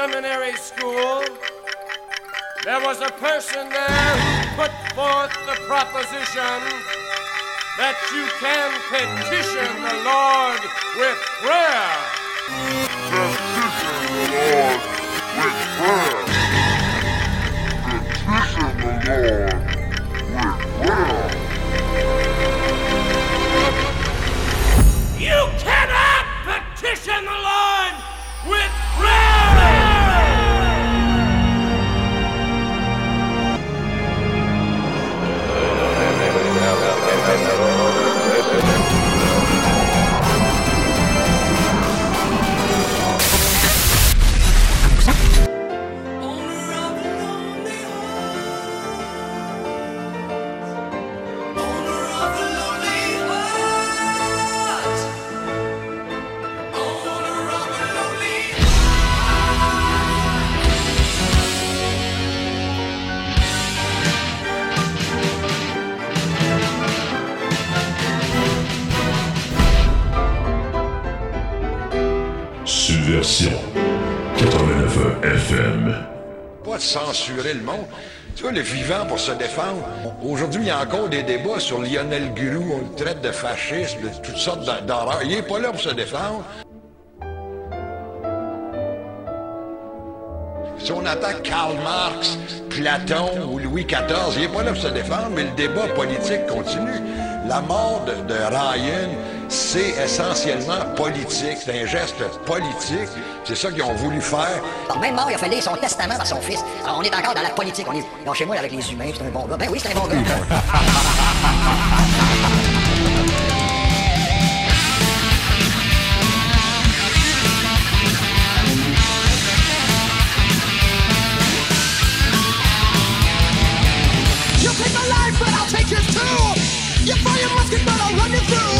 seminary school, there was a person there who put forth the proposition that you can petition the Lord with prayer. Petition the Lord with Subversion 89 FM. pas de censurer le monde. Tu vois, le vivant pour se défendre. Aujourd'hui, il y a encore des débats sur Lionel Gurou. On le traite de fasciste, de toutes sortes d'horreurs. Il n'est pas là pour se défendre. Si on attaque Karl Marx, Platon ou Louis XIV, il n'est pas là pour se défendre, mais le débat politique continue. La mort de Ryan, c'est essentiellement politique. C'est un geste politique. C'est ça qu'ils ont voulu faire. Bon, même mort, il a fait lire son testament par son fils. Alors, on est encore dans la politique. On est non, chez moi avec les humains, c'est un bon gars. Ben oui, c'est un bon gars. You take a life, but I'll take yours too. You fire your musket, but I'll run you through.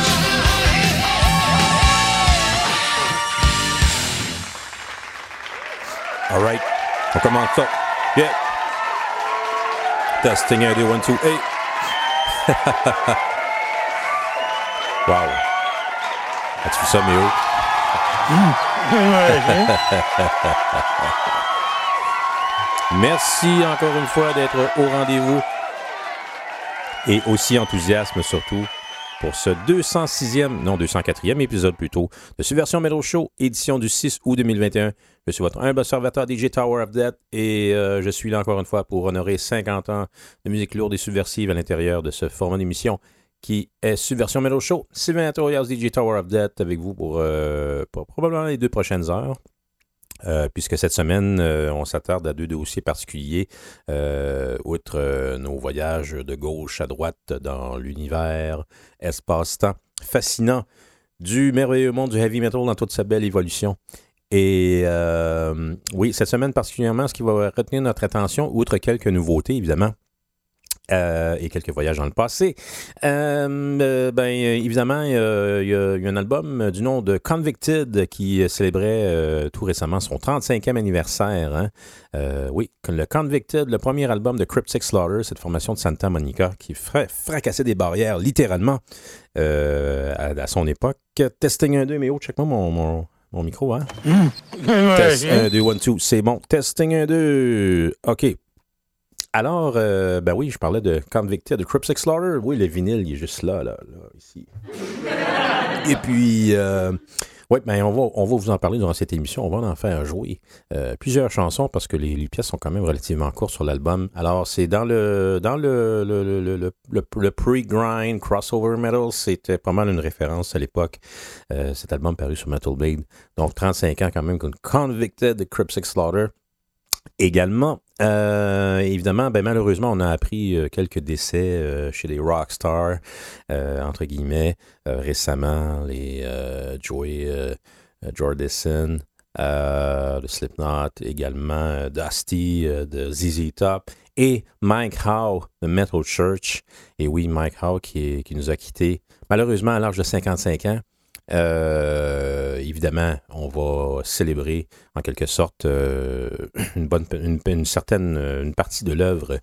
All right. On commence ça. Yeah. Testing 1, 2, 1, 2, hey. wow. As-tu vu ça, Méo? Merci encore une fois d'être au rendez-vous et aussi enthousiasme surtout pour ce 206e, non 204e épisode plutôt, de Subversion Metal Show, édition du 6 août 2021. Je suis votre humble observateur DJ Tower of Death et euh, je suis là encore une fois pour honorer 50 ans de musique lourde et subversive à l'intérieur de ce format d'émission qui est Subversion Metal Show. Sylvain Atorias, DJ Tower of Death avec vous pour, euh, pour probablement les deux prochaines heures. Euh, puisque cette semaine, euh, on s'attarde à deux dossiers particuliers, euh, outre nos voyages de gauche à droite dans l'univers, espace-temps fascinant du merveilleux monde du heavy metal dans toute sa belle évolution. Et oui, cette semaine particulièrement, ce qui va retenir notre attention, outre quelques nouveautés évidemment, euh, et quelques voyages dans le passé. Euh, euh, ben, euh, évidemment, il y, a, y y un album du nom de Convicted qui célébrait tout récemment son 35e anniversaire. hein. Oui, le Convicted, le premier album de Cryptic Slaughter, cette formation de Santa Monica qui fra- fracassait des barrières littéralement à, à son époque. Testing 1, 2, mais oh, check-moi mon, mon, mon micro, hein? Test 1, 2, 1, 2, c'est bon. Testing 1, 2, OK. Alors, euh, ben oui, je parlais de Convicted, de Cryptic Slaughter. Oui, le vinyle, il est juste là, là, là, ici. Et puis, euh, oui, ben on va, on va vous en parler durant cette émission. On va en faire jouer euh, plusieurs chansons parce que les, pièces sont quand même relativement courtes sur l'album. Alors, c'est dans le dans le, le, le, le, pre-grind crossover metal. C'était pas mal une référence à l'époque. Cet album paru sur Metal Blade. Donc, 35 ans quand même, Convicted de Cryptic Slaughter. Également, euh, évidemment, ben, malheureusement, on a appris euh, quelques décès euh, chez les rockstars, entre guillemets, récemment, les Joey Jordison, de Slipknot, également Dusty de ZZ Top et Mike Howe de Metal Church. Et oui, Mike Howe qui nous a quittés malheureusement à l'âge de 55 ans. Euh, évidemment, on va célébrer en quelque sorte euh, une, certaine euh, partie de l'œuvre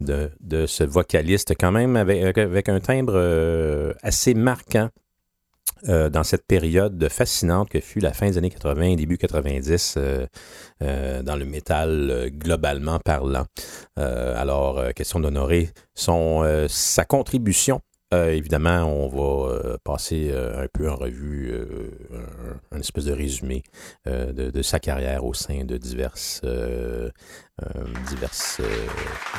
de, ce vocaliste, quand même avec, un timbre assez marquant dans cette période fascinante que fut la fin des années 80 début 90 euh, euh, dans le métal globalement parlant. Alors, question d'honorer sa contribution. Euh, évidemment, on va euh, passer euh, un peu en revue un, espèce de résumé de, sa carrière au sein de diverses, diverses,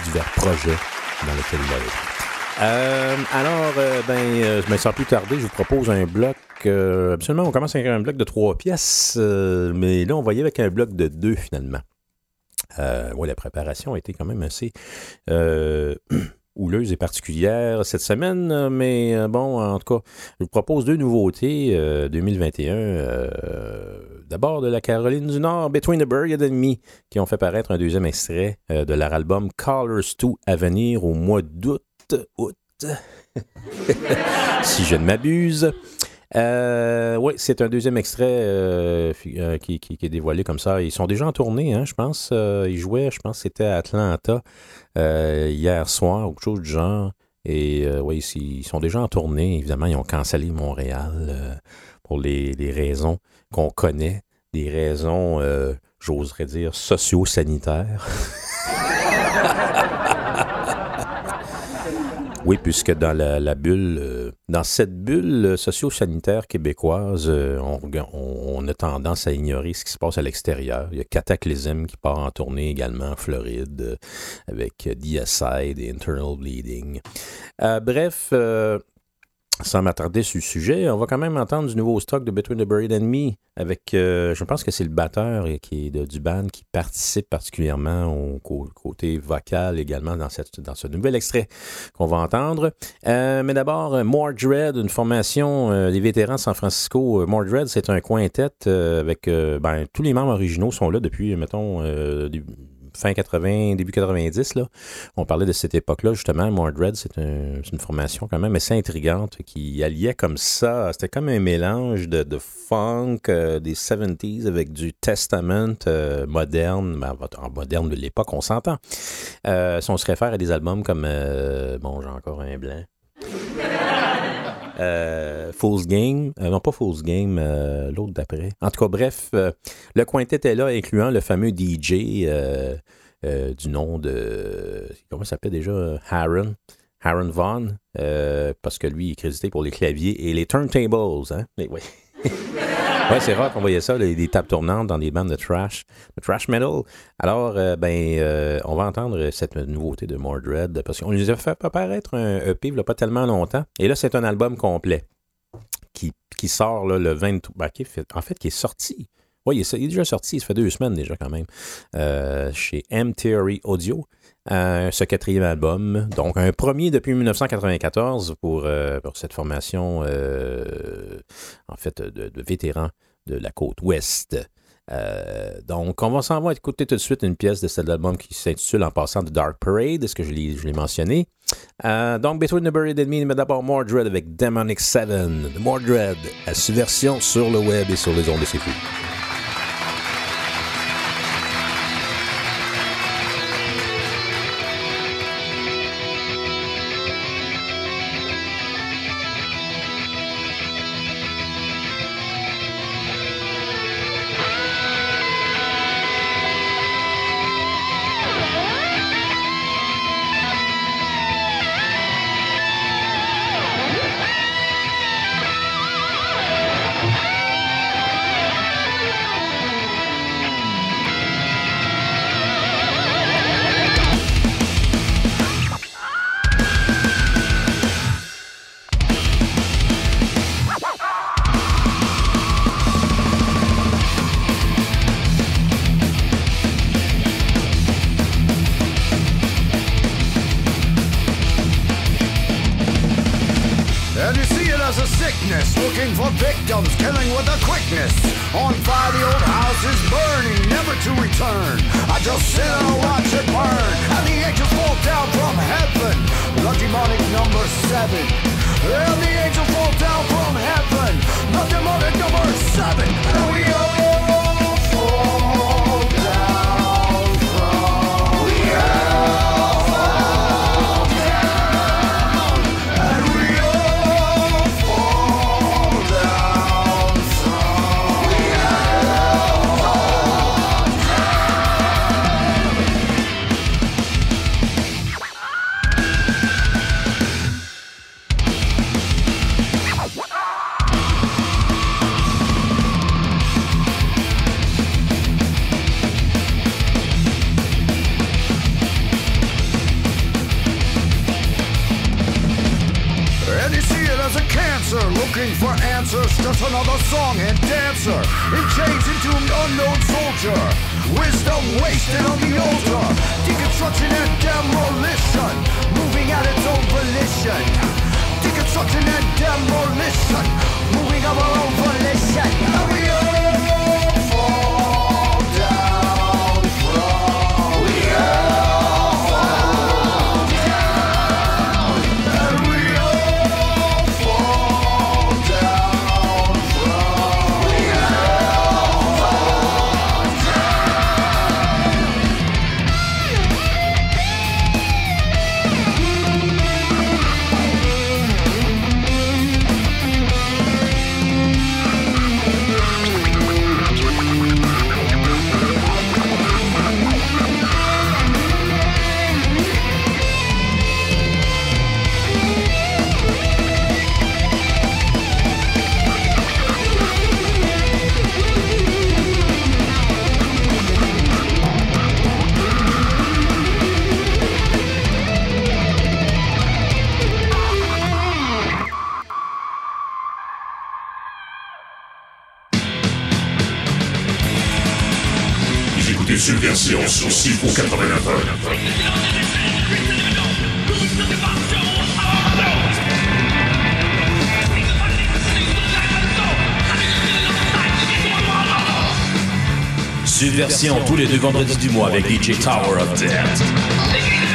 divers projets dans lesquels il a été. Alors, ben, sans plus tarder, je vous propose un bloc. absolument, on commence avec un bloc de trois pièces, mais là, on va y avec un bloc de deux finalement. Ouais, la préparation a été quand même assez houleuse et particulière cette semaine, euh, mais euh, bon, en tout cas, je vous propose deux nouveautés euh, 2021. euh, D'abord de la Caroline du Nord, Between the Buried and Me, qui ont fait paraître un deuxième extrait euh, de leur album Colors 2 à venir au mois d'août. août. si je ne m'abuse. Euh, oui, c'est un deuxième extrait euh, euh, qui, qui- qui est dévoilé comme ça. Ils sont déjà en tournée, hein, je pense. Euh, ils jouaient, je pense c'était à Atlanta euh, hier soir, ou quelque chose du genre. Et oui, ils sont déjà en tournée. Évidemment, ils ont cancellé Montréal pour les, les raisons qu'on connaît, des raisons, j'oserais dire, socio-sanitaires. Oui, puisque dans la, bulle, euh, dans cette bulle euh, socio-sanitaire québécoise, euh, on, a tendance à ignorer ce qui se passe à l'extérieur. Il y a Cataclysm qui part en tournée également en Floride euh, avec DSI, des Internal Bleeding. Bref, sans m'attarder sur le sujet, on va quand même entendre du nouveau stock de Between the Buried and Me avec, euh, je pense que c'est le batteur qui est de, du band qui participe particulièrement au côté vocal également dans, cette, dans ce nouvel extrait qu'on va entendre. Euh, mais d'abord, euh, Mordred, une formation euh, des vétérans San Francisco. Euh, Mordred, c'est un quintet euh, avec ben, tous les membres originaux sont là depuis, mettons, du- fin 80, début 90. Là. On parlait de cette époque-là, justement. Mordred, c'est un- c'est une formation quand même assez intrigante qui alliait comme ça. C'était comme un mélange de, funk euh, des 70s avec du Testament euh, moderne, ben, en moderne de l'époque, on s'entend. Euh, si on se réfère à des albums comme. bon, j'ai encore un blanc. Euh, Fool's Game, euh, non pas Fool's Game, euh, l'autre d'après. En tout cas, bref, euh, le quintet est là, incluant le fameux DJ du nom de. Comment s'appelle déjà Aaron. Aaron Vaughn, parce que lui il est crédité pour les claviers et les turntables. Hein? Mais. Ouais, c'est rare qu'on voyait ça, les, des tables tournantes dans des bandes de trash, de trash metal. Alors, euh, ben, euh, on va entendre cette nouveauté de Mordred parce qu'on nous a fait apparaître un EP il n'y a pas tellement longtemps. Et là, c'est un album complet qui, qui sort là, le 23. ben, qui en fait, qui est sorti. Oui, il, est- il est déjà sorti, ça fait deux semaines déjà quand même, euh, chez M-Theory Audio. Euh, ce quatrième album. Donc, un premier depuis 1994 pour, euh, pour cette formation, euh, en fait, de, de vétérans de la côte ouest. Donc, on va s'en va écouter tout de suite une pièce de cet album qui s'intitule en passant de Dark Parade, est-ce que je l'ai mentionné? Donc, Between the Buried and Me, mais d'abord Mordred avec Demonic Seven. Mordred, à subversion sur le web et sur les ondes de ses fous. Subversion sur 6 pour 89 Subversion tous les deux vendredis du mois avec DJ Tower of Death.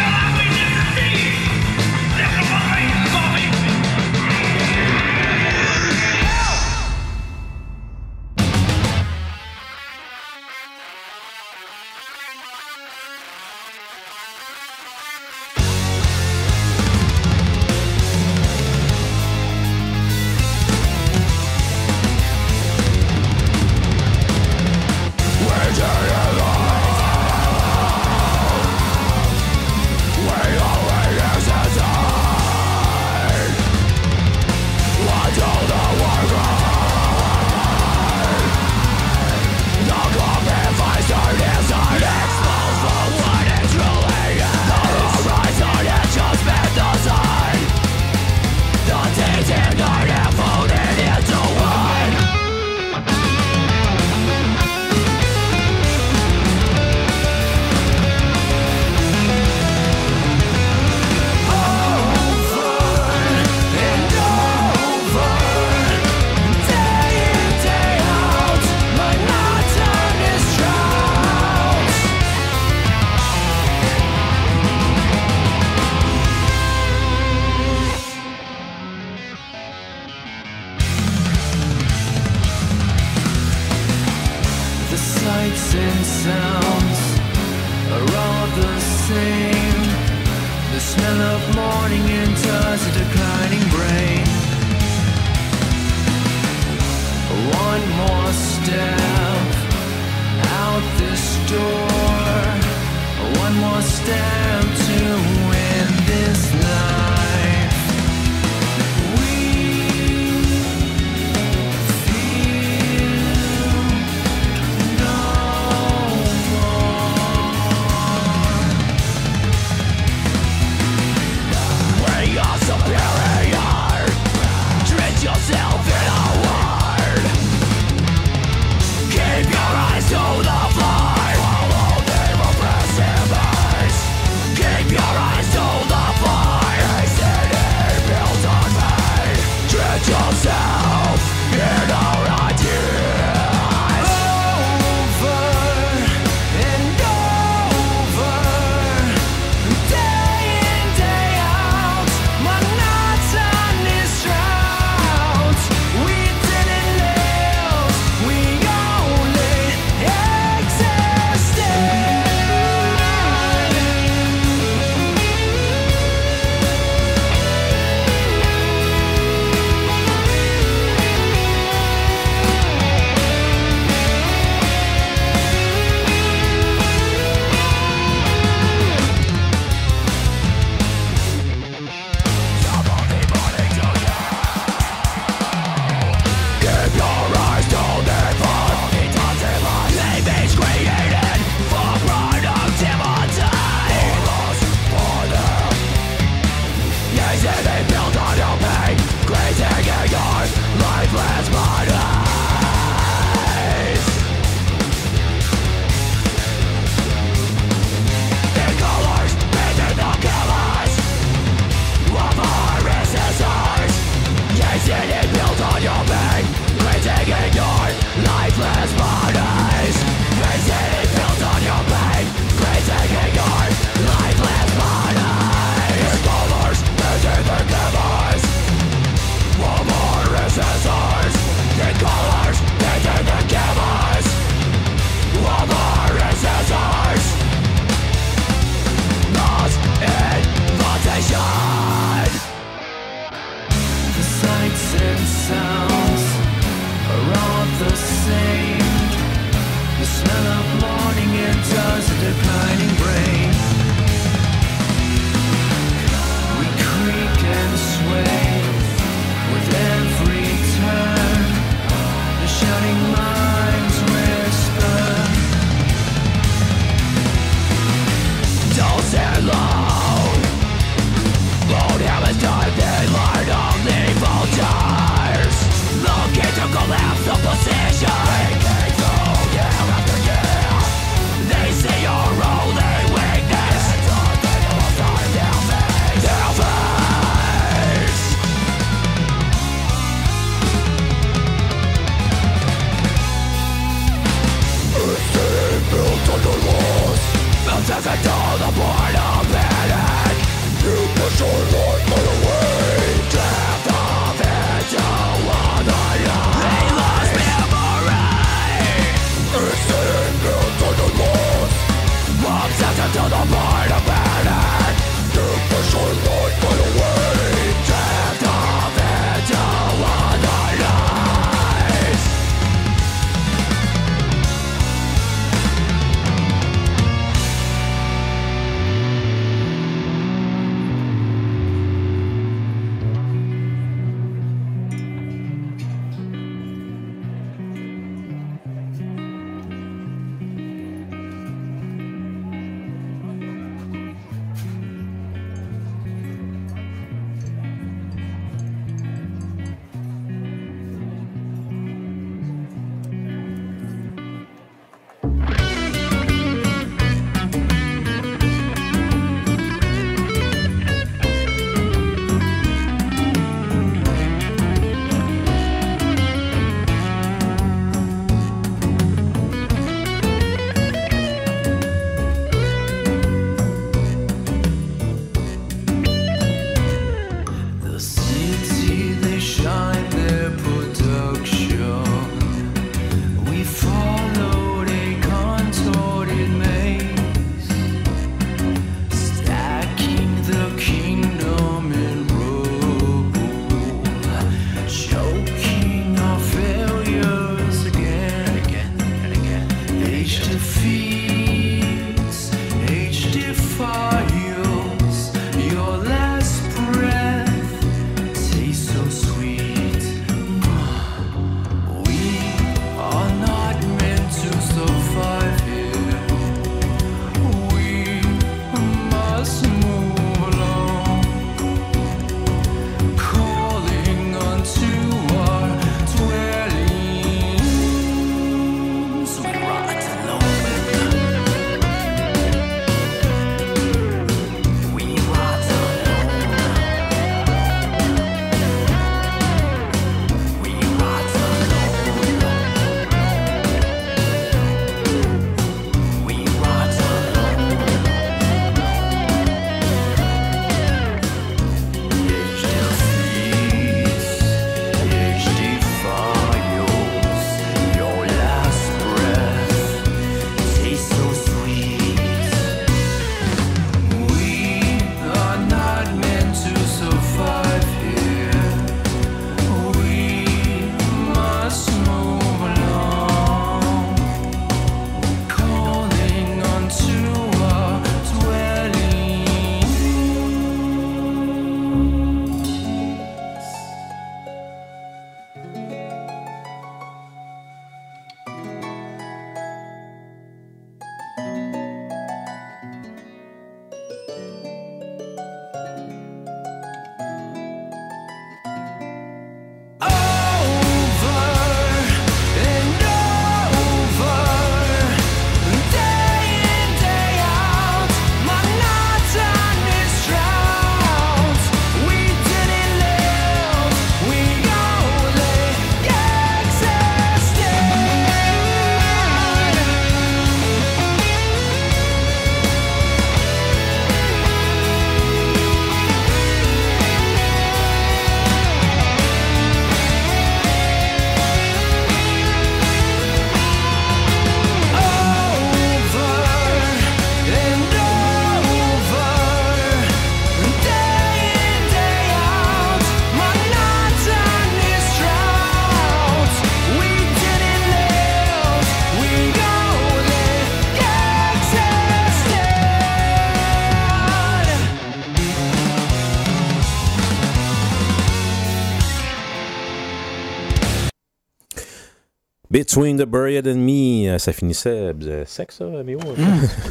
Between the Buried and Me, euh, ça finissait sec, ça, Méo?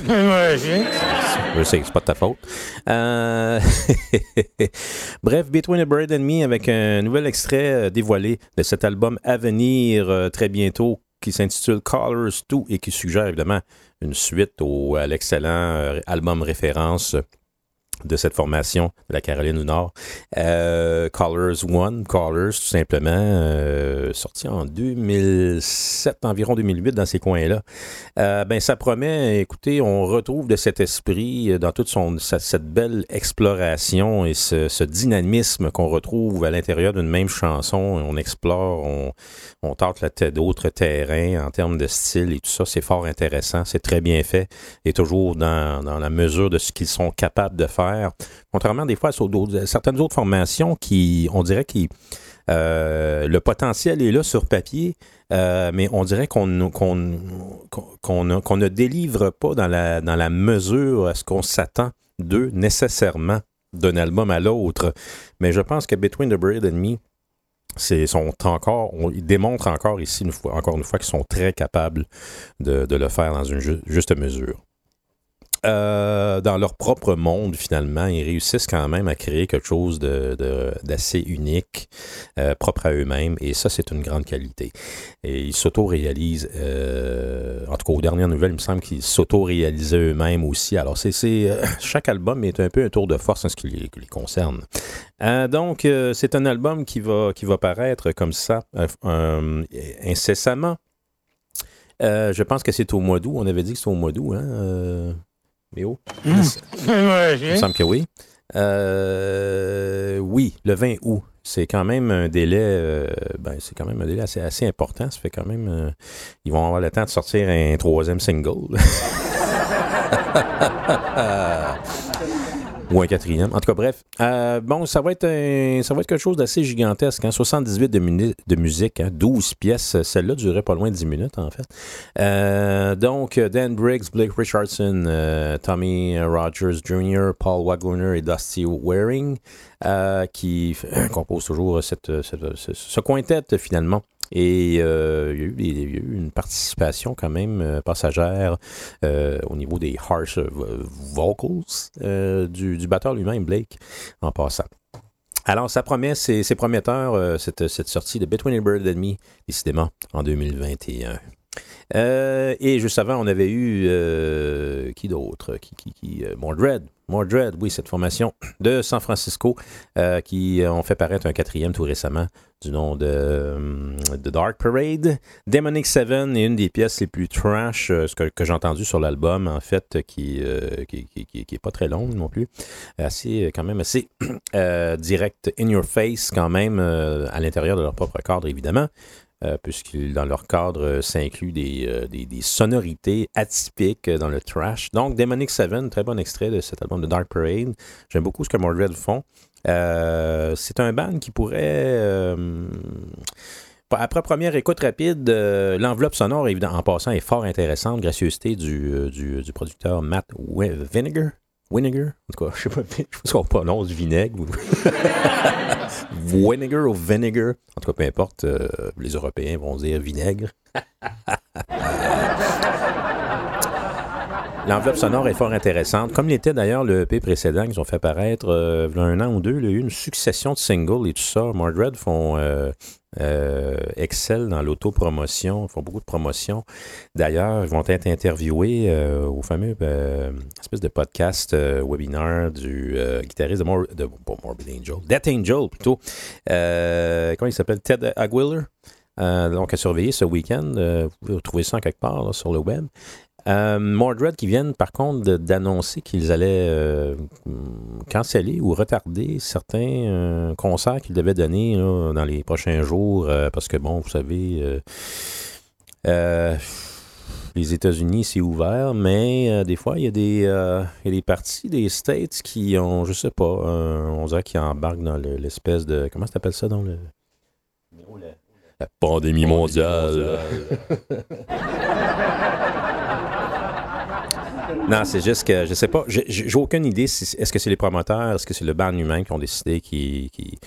Je sais, c'est pas de ta faute. Euh, Bref, Between the Buried and Me avec un nouvel extrait euh, dévoilé de cet album à venir très bientôt qui s'intitule Colors 2 et qui suggère évidemment une suite au, à l'excellent album référence de cette formation de la Caroline du Nord. Euh, Colors One, Colors tout simplement, euh, sorti en 2007, environ 2008, dans ces coins-là. Euh, ben, ça promet, écoutez, on retrouve de cet esprit euh, dans toute cette belle exploration et ce, ce dynamisme qu'on retrouve à l'intérieur d'une même chanson. On explore, on, on tente d'autres terrains en termes de style et tout ça. C'est fort intéressant, c'est très bien fait et toujours dans, la mesure de ce qu'ils sont capables de faire. Contrairement des fois à d'autres- certaines autres formations qui, on dirait que le potentiel est là sur papier, euh, mais on dirait qu'on ne, délivre pas dans la, mesure à ce qu'on s'attend d'eux nécessairement d'un album à l'autre. Mais je pense que Between the Buried and Me, ils démontrent encore ici encore une fois qu'ils sont très capables de, le faire dans une ju- juste mesure. Euh, dans leur propre monde, finalement, ils réussissent quand même à créer quelque chose d'assez unique, euh, propre à eux-mêmes, et ça, c'est une grande qualité. Et ils s'auto-réalisent, euh, en tout cas, aux dernières nouvelles, il me semble qu'ils s'auto-réalisaient eux-mêmes aussi. Alors, c'est, c'est, chaque album est un peu un tour de force en ce qui les, concerne. Donc, c'est un album qui va, qui va paraître comme ça, incessamment. Je pense que c'est au mois d'août. On avait dit que c'était au mois d'août, hein? Méo? Il me semble que oui. Euh, oui, le 20 août. C'est quand même un délai, euh, ben, c'est quand même un délai assez, assez important. Ça fait quand même, euh, ils vont avoir le temps de sortir un troisième single. Ou un quatrième. En tout cas, bref. Euh, bon, ça va être ça va être quelque chose d'assez gigantesque. Hein? 78 de, muni- de musique, hein? 12 pièces. Celle-là durait pas loin de 10 minutes, en fait. Euh, donc, Dan Briggs, Blake Richardson, euh, Tommy Rogers Jr., Paul Wagner et Dusty Waring, qui composent toujours cette, ce, ce finalement. Et euh, il, y a eu a une participation quand même euh, passagère euh, au niveau des harsh vocals du, du batteur lui-même, Blake, en passant. Alors, ça promet, c'est prometteur, cette, cette sortie de Between the Bird and Me, décidément, en 2021. Euh, et juste avant, on avait eu qui d'autre? Qui, qui, qui, Mordred. Mordred, oui, cette formation de San Francisco euh, qui euh, ont fait paraître un quatrième tout récemment du nom de, euh, de Dark Parade. Demonic Seven est une des pièces les plus trash que, j'ai entendu sur l'album, en fait, qui, euh, qui, qui, qui- est pas très longue non plus. Assez, quand même assez direct, in your face, quand même, à l'intérieur de leur propre cadre, évidemment. Euh, puisque dans leur cadre euh, s'inclut des, euh, des, des sonorités atypiques euh, dans le trash. Donc, Demonic Seven, très bon extrait de cet album de Dark Parade. J'aime beaucoup ce que Mordred font. Euh, c'est un band qui pourrait... euh, après première écoute rapide, euh, l'enveloppe sonore, évidemment, en passant, est fort intéressante. Gracieuseté du, euh, du, du producteur Matt Wi- Vinegar? En tout cas, je sais pas, je sais pas ce qu'on prononce, vinaigre. Vinegar ou vinegar? En tout cas, peu importe, euh, les Européens vont dire vinaigre. L'enveloppe sonore est fort intéressante, comme l'était d'ailleurs le EP précédent qu'ils ont fait apparaître euh, un an ou deux. Il y a eu une succession de singles et tout ça. Mordred font euh, euh, excellent dans l'autopromotion, font beaucoup de promotion. D'ailleurs, ils vont être interviewés euh, au fameux espèce de podcast webinaire du guitariste de, de Morbid Angel, Death Angel plutôt. Comment il s'appelle? Ted Aguilar. Euh, donc, à surveiller ce week-end. Vous pouvez retrouver ça quelque part sur le web. Euh, Mordred qui viennent par contre d'annoncer qu'ils allaient euh, canceller ou retarder certains euh, concerts qu'ils devaient donner là, dans les prochains jours parce que bon, vous savez, les États-Unis c'est ouvert, mais des fois il y a des il y a des parties des States qui ont, je sais pas, on dirait qu'ils embarquent dans le- l'espèce de comment ça s'appelle ça dans le la pandémie mondiale. Non, c'est juste que je sais pas. J'ai aucune idée. Est-ce que c'est les promoteurs, est-ce que c'est le band humain qui ont décidé qui, qui,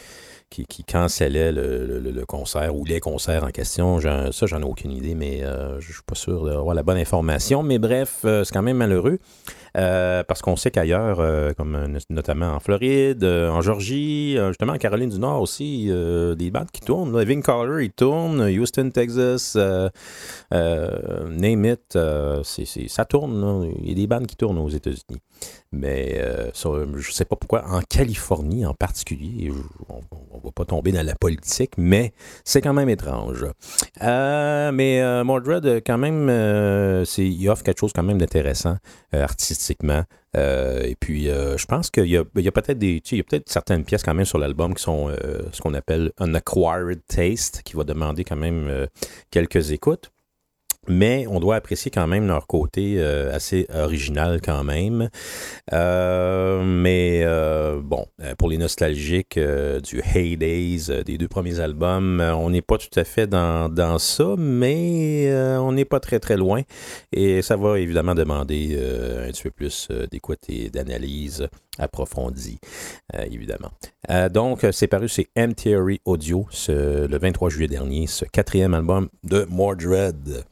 qui, qui cancellait le, le- concert ou les concerts en question? Ça, j'en ai aucune idée, mais euh, je suis pas sûr d'avoir la bonne information. Mais bref, euh, c'est quand même malheureux. Euh, parce qu'on sait qu'ailleurs, euh, comme euh, no- notamment en Floride, en Georgie, justement en Caroline du Nord aussi, des bandes qui tournent. là. Color, il tourne. Houston, Texas, name it, ça tourne. Il y a des bandes qui tournent aux États-Unis. Mais euh, je ne sais pas pourquoi, en Californie en particulier, on ne va pas tomber dans la politique, mais c'est quand même étrange. Euh, mais euh, Mordred, quand même, il offre quelque chose quand même d'intéressant artistiquement. Et puis, je pense qu'il y a, peut-être des, il y a peut-être certaines pièces quand même sur l'album qui sont ce qu'on appelle un acquired taste, qui va demander quand même quelques écoutes. Mais on doit apprécier quand même leur côté euh, assez original quand même. Euh, mais euh, bon, pour les nostalgiques du Heydays, des deux premiers albums, on n'est pas tout à fait dans, dans ça, mais on n'est pas très très loin. Et ça va évidemment demander un petit peu plus d'écoute et d'analyse approfondie, évidemment. Donc, c'est paru chez M-Theory Audio le 23 juillet dernier, ce quatrième album de Mordred.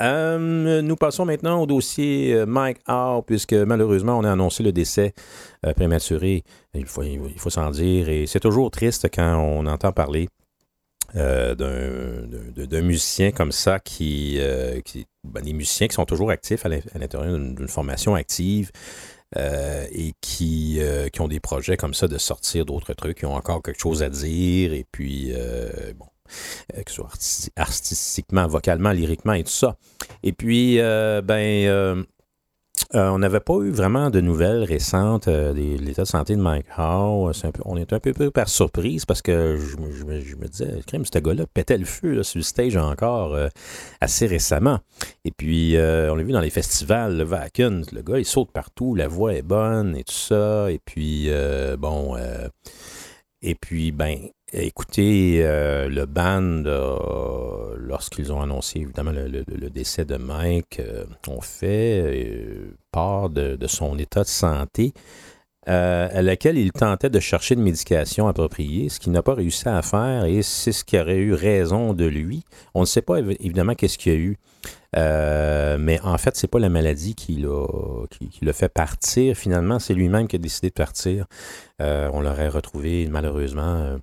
Euh, nous passons maintenant au dossier euh, Mike Howe, puisque malheureusement, on a annoncé le décès euh, prématuré. Il faut, il faut s'en dire. Et c'est toujours triste quand on entend parler d'un- musicien comme ça qui. ben, des musiciens qui sont toujours actifs à l'in- à l'intérieur d'une formation active. et qui, qui ont des projets comme ça de sortir d'autres trucs, qui ont encore quelque chose à dire, et puis, bon, que ce soit arti- artistiquement, vocalement, lyriquement et tout ça. Et puis, euh, ben, euh, euh, on n'avait pas eu vraiment de nouvelles récentes euh, de l'état de santé de Mike Howe. On est un peu, peu par surprise parce que je, me- disais, crème, ce gars-là pétait le feu sur le stage encore euh, assez récemment. Et puis, euh, on l'a vu dans les festivals, le Vacuum, le gars, il saute partout, la voix est bonne et tout ça. Et puis, euh, bon, euh, et puis, ben, écoutez, euh, le band, lorsqu'ils ont annoncé évidemment le, décès de Mike, euh, ont fait euh, part de, son état de santé. à laquelle il tentait de chercher une médication appropriée, ce qu'il n'a pas réussi à faire et c'est ce qui aurait eu raison de lui. On ne sait pas évi- évidemment qu'est-ce qu'il y a eu, mais en fait, c'est pas la maladie qui l'a qui, l'a fait partir. Finalement, c'est lui-même qui a décidé de partir. On l'aurait retrouvé malheureusement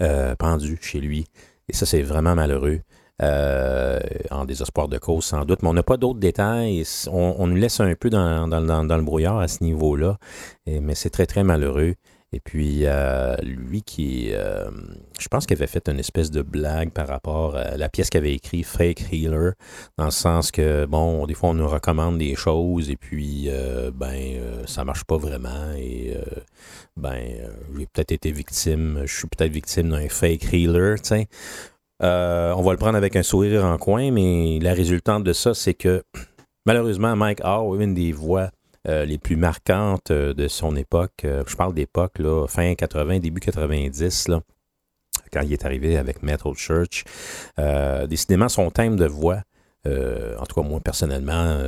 euh, pendu chez lui. Et ça, c'est vraiment malheureux. Euh, en désespoir de cause, sans doute. Mais on n'a pas d'autres détails. On, nous laisse un peu dans, le brouillard à ce niveau-là. Mais c'est très, très malheureux. Et puis, euh, lui qui, euh, je pense qu'il avait fait une espèce de blague par rapport à la pièce qu'il avait écrit, Fake Healer, dans le sens que, bon, des fois, on nous recommande des choses et puis, euh, ben, ça marche pas vraiment et, ben, j'ai peut-être été victime, je suis peut-être victime d'un fake healer, tu sais. On va le prendre avec un sourire en coin, mais la résultante de ça, c'est que malheureusement, Mike Howe, une des voix euh, les plus marquantes euh, de son époque, euh, je parle d'époque, là, fin 80, début 90, là, quand il est arrivé avec Metal Church, décidément, son thème de voix, en tout cas moi personnellement,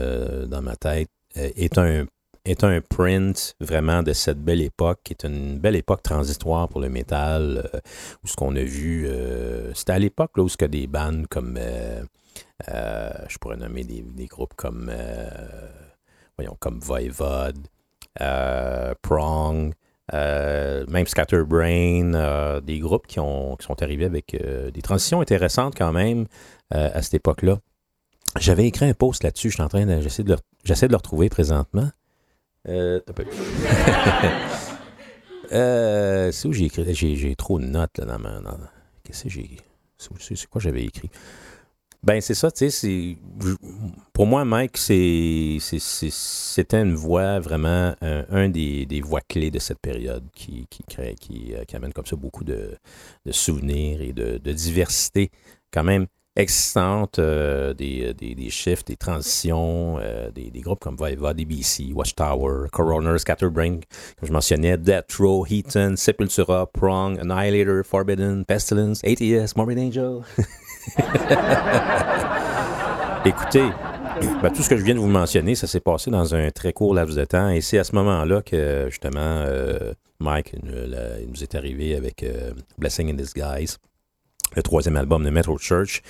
dans ma tête, est un est un print vraiment de cette belle époque, qui est une belle époque transitoire pour le métal, où ce qu'on a vu, euh, c'était à l'époque là, où ce que des bandes comme, je pourrais nommer des, groupes comme, voyons, comme Voivod, euh, Prong, euh, même Scatterbrain, euh, des groupes qui, ont, qui sont arrivés avec des transitions intéressantes quand même à cette époque-là. J'avais écrit un post là-dessus, je suis en train de, j'essaie de, le- j'essaie de le retrouver présentement. C'est où j'ai écrit? J'ai, j'ai trop de notes là, dans ma. Qu'est-ce que j'ai. C'est- c'est quoi j'avais écrit? Ben, c'est ça, tu sais. Pour moi, Mike, c'était une voix vraiment, un, un des, des voix clés de cette période qui, qui, crée, qui, euh, qui amène comme ça beaucoup de, de souvenirs et de, de diversité quand même existante, euh, des, des, des chiffres, des transitions, euh, des, des groupes comme Voivod, DBC, Watchtower, Coroner, Scatterbrain, comme je mentionnais, Death Row, Heaton, Sepultura, Prong, Annihilator, Forbidden, Pestilence, ATS, Morbid Angel. Écoutez, Ben, tout ce que je viens de vous mentionner, ça s'est passé dans un très court laps de temps. Et c'est à ce moment-là que, justement, euh, Mike nous, nous est arrivé avec euh, Blessing in Disguise, le troisième album de Metal Church,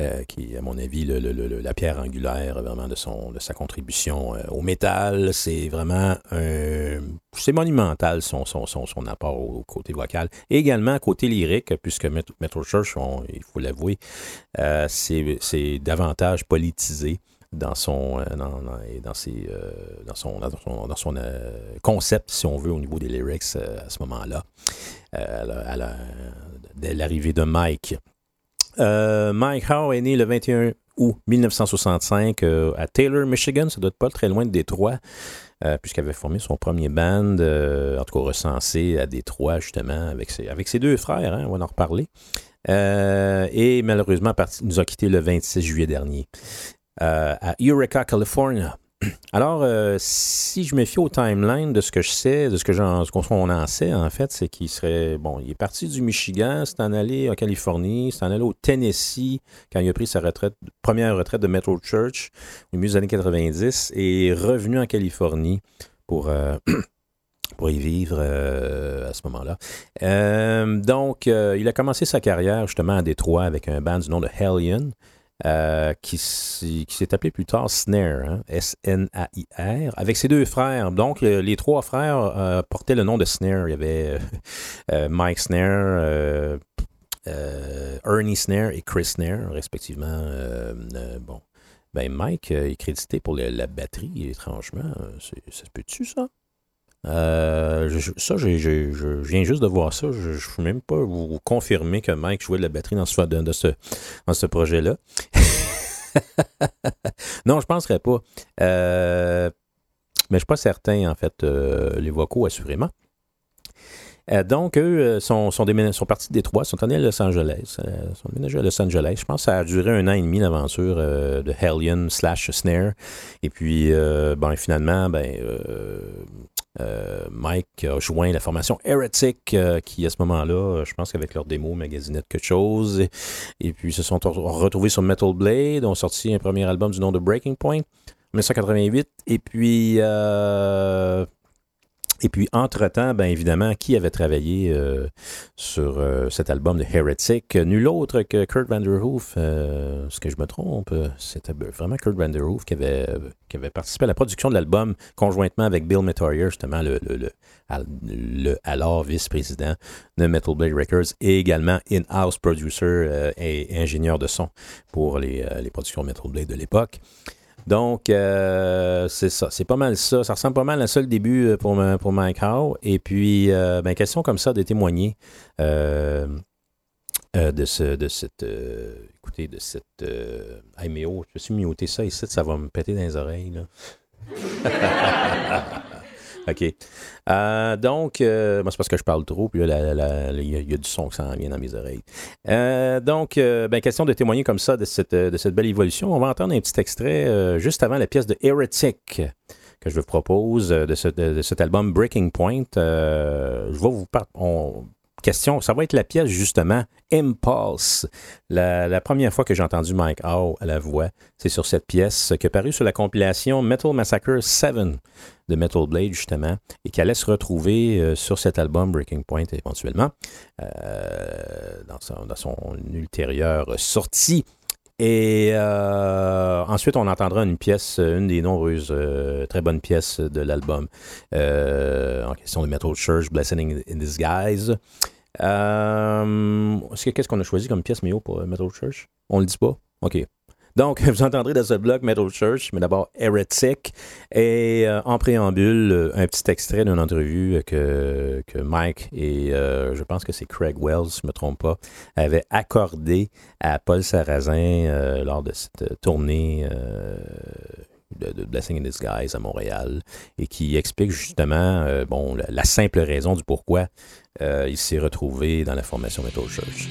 euh, qui à mon avis, le- la pierre angulaire vraiment de, son, de sa contribution euh, au métal. C'est vraiment. C'est monumental son, son, son, son apport au côté vocal. Et également côté lyrique, puisque Met- Metal Church, il faut l'avouer, euh, c'est davantage politisé dans son euh, dans, dans- ses, dans son dans son, concept si on veut au niveau des lyrics à ce moment-là dès l'arrivée de Mike Euh, Mike Howe est né le 21 août 1965 euh, à Taylor, Michigan. Ça doit être pas très loin de Détroit, euh, puisqu'il avait formé son premier band, en tout cas recensé à Détroit, justement, avec ses, deux frères. hein, on va en reparler. Et malheureusement, nous a quitté le 26 juillet dernier à Eureka, California. Alors, euh, si je me fie au timeline de ce que je sais, de ce que j'en, qu'on on en sait, en fait, c'est qu'il serait, bon, il est parti du Michigan, c'est en allé en Californie, c'est en allé au Tennessee quand il a pris sa retraite, première retraite de Metro Church au milieu des années 90 et est revenu en Californie pour, euh, y vivre euh, à ce moment-là. Donc, il a commencé sa carrière justement à Détroit avec un band du nom de Hellion. Euh, qui, s'est appelé plus tard Snare, hein, S-N-A-I-R, avec ses deux frères. Donc, le- les trois frères euh, portaient le nom de Snare. Il y avait euh, euh, Mike Snare, euh, euh, Ernie Snare et Chris Snare, respectivement. Euh, euh, bon, ben Mike euh, est crédité pour le- la batterie, étrangement. Ça se peut-tu, ça? Euh, ça, je, je viens juste de voir ça. Je ne peux même pas vous confirmer que Mike jouait de la batterie dans ce, dans ce, dans ce projet-là. non, je ne penserais pas. Euh, mais je ne suis pas certain, en fait. euh, les vocaux, assurément. Donc, eux sont, sont, partis de Détroit, sont allés à Los Angeles. sont déménagés à Los Angeles. Je pense que ça a duré un an et demi, l'aventure de Hellion slash Snare. Et puis, ben, finalement, ben, euh, Mike a joint la formation Heretic, euh, qui à ce moment-là, euh, je pense qu'avec leur démo, magasinette quelque chose. Et, et puis, se sont re- retrouvés sur Metal Blade, ont sorti un premier album du nom de Breaking Point, en 1988. Et puis, et puis, entre-temps, bien évidemment, qui avait travaillé euh, sur euh, cet album de Heretic? Nul autre que Kurt Vanderhoof. Euh, Est-ce que je me trompe? C'était vraiment Kurt Vanderhoof qui avait, qui avait participé à la production de l'album conjointement avec Bill Metorier, justement, le, le, le, al- le alors vice-président de Metal Blade Records et également in-house producer euh, et ingénieur de son pour euh, les productions Metal Blade de l'époque. Donc, euh, c'est ça. C'est pas mal ça. Ça ressemble pas mal à ça le début euh, pour, ma- pour Howe. Et puis, euh, ben, question comme ça de témoigner de, ce, de cette. écoutez, de cette. Hey, mais oh, je suis muté ça ici, ça va me péter dans les oreilles. Là. OK. Euh, donc, euh, c'est parce que je parle trop, puis il y, a- du son qui s'en vient dans mes oreilles. Euh, donc, ben, question de témoigner comme ça de cette, belle évolution. On va entendre un petit extrait juste avant la pièce de Heretic que je vous propose de, ce- de- de cet album Breaking Point. Je vais vous par- on- Question, ça va être la pièce justement Impulse. La, première fois que j'ai entendu Mike Howe à la voix, c'est sur cette pièce qui est parue sur la compilation Metal Massacre 7 de Metal Blade, justement, et qui allait se retrouver euh, sur cet album Breaking Point éventuellement, euh, dans, son, ultérieure sortie. Et euh, ensuite, on entendra une pièce, une des nombreuses très bonnes pièces de l'album en question de Metal Church, Blessing in Disguise. Euh, est-ce que- Qu'est-ce qu'on a choisi comme pièce, Méo, pour euh, Metal Church? On le dit pas? OK. Donc, vous entendrez dans ce bloc Metal Church, mais d'abord Heretic. Et euh, en préambule, un petit extrait d'une entrevue que, que Mike et je pense que c'est Craig Wells, si je ne me trompe pas, avaient accordé à Paul Sarrazin lors de cette tournée de, Blessing in Disguise à Montréal et qui explique justement bon, la simple raison du pourquoi euh, il s'est retrouvé dans la formation Metal Church.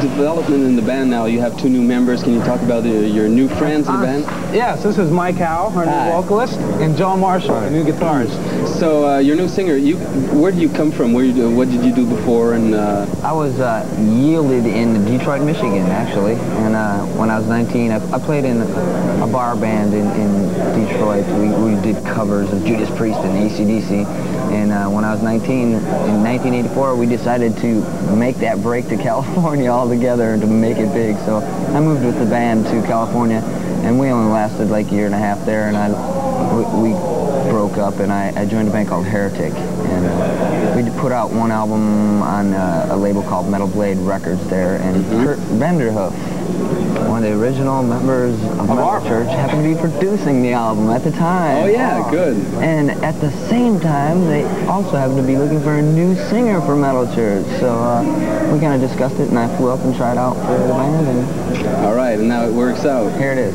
Development in the band now. You have two new members. Can you talk about the, your new friends in the band? Yes, this is Mike Howe, our Hi. new vocalist, and John Marshall, our new guitarist. So uh, your new singer, you where did you come from? Where you, what did you do before? And uh, I was uh, yielded in Detroit, Michigan, actually. And uh, when I was 19, I, I played in a bar band in, in Detroit. We, we did covers of Judas Priest and ACDC. And uh, when I was 19, in 1984, we decided to make that break to California altogether and to make it big. So I moved with the band to California, and we only lasted like a year and a half there. And I, we, we broke up, and I, I joined a band called Heretic. And uh, we put out one album on uh, a label called Metal Blade Records there. And Kurt Vanderhoof, one of the original members of Metal Church, happened to be producing the album at the time. Oh, yeah, good. And at the same time, they also happened to be looking for a new singer for Metal Church. So uh, we kind of discussed it, and I flew up and tried out for the band. And all right, and now it works out. Here it is.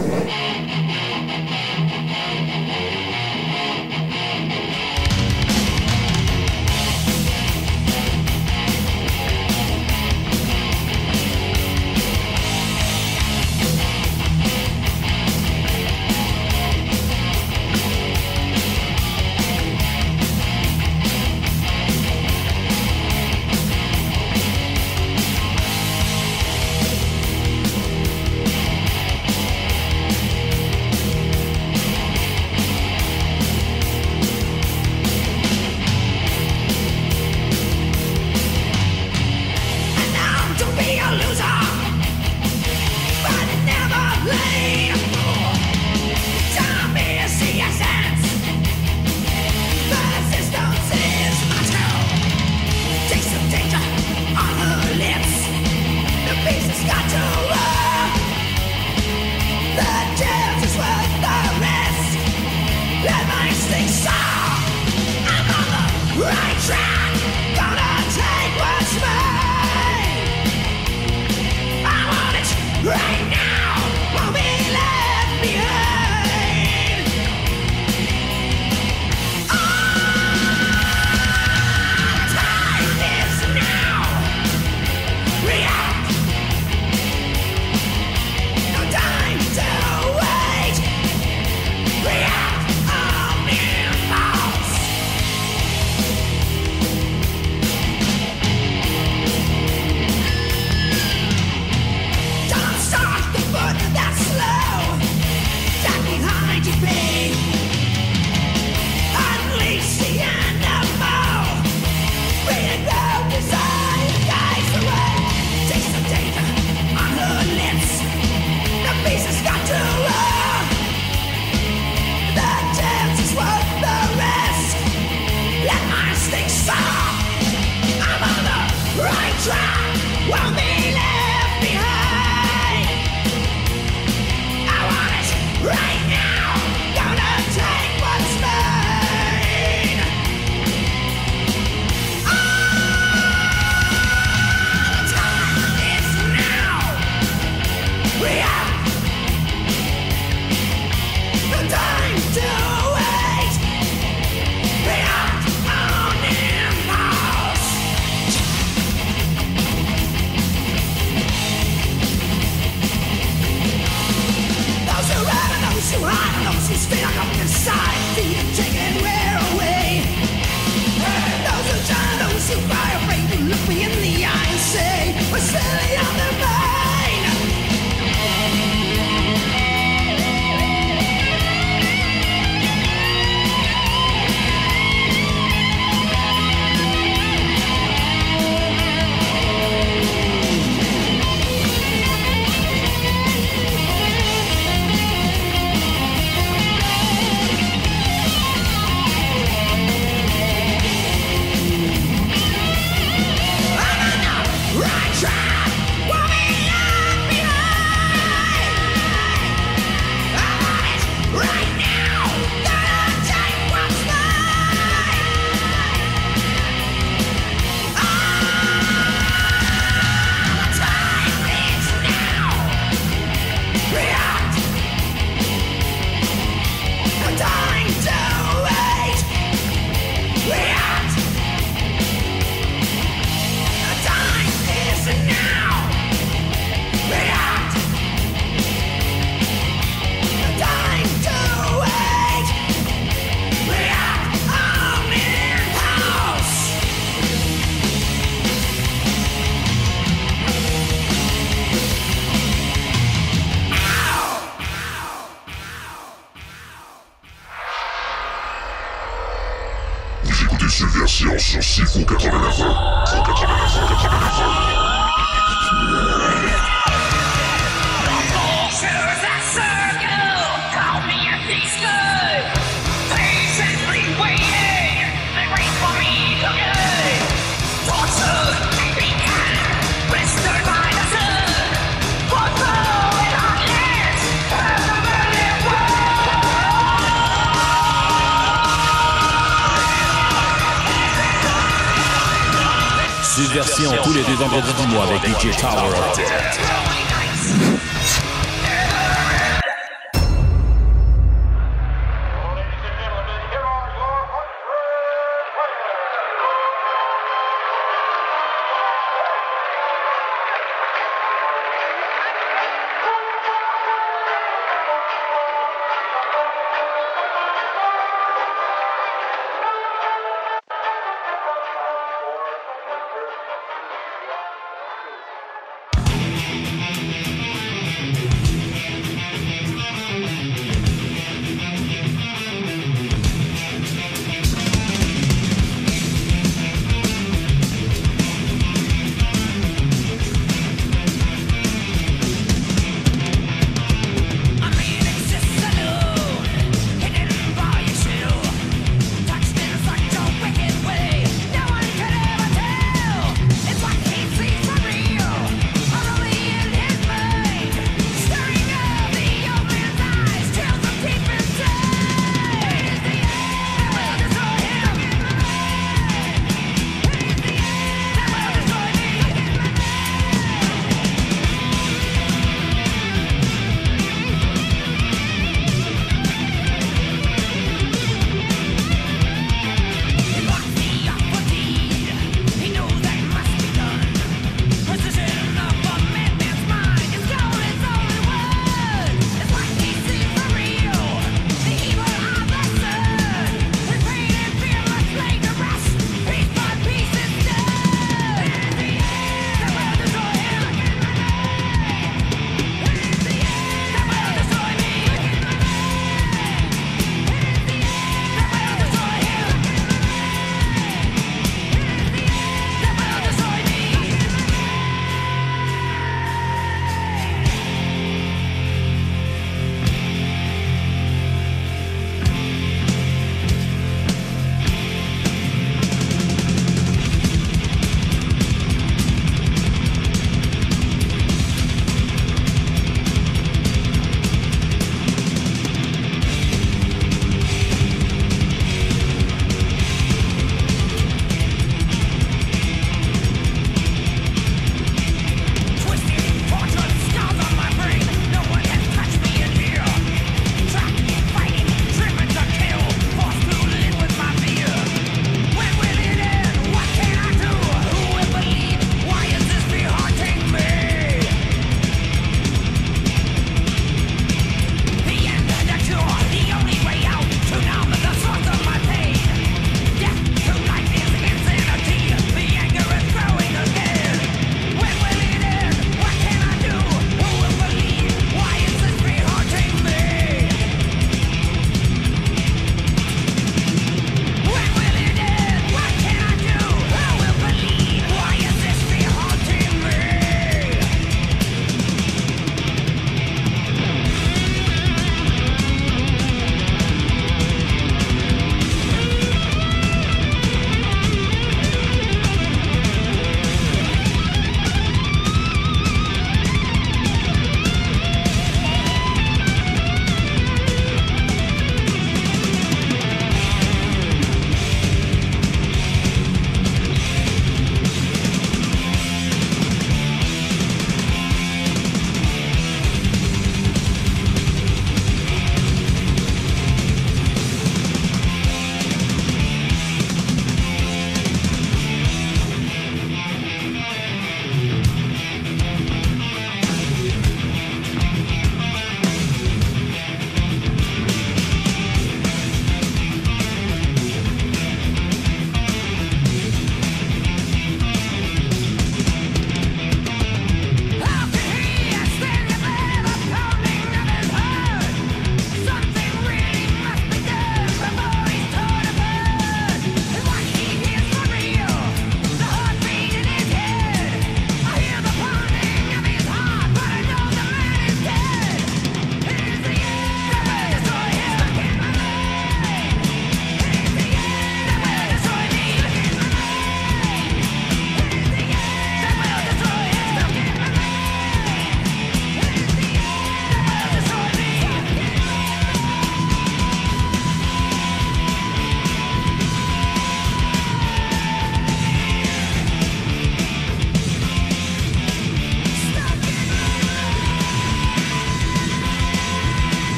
DJ Tower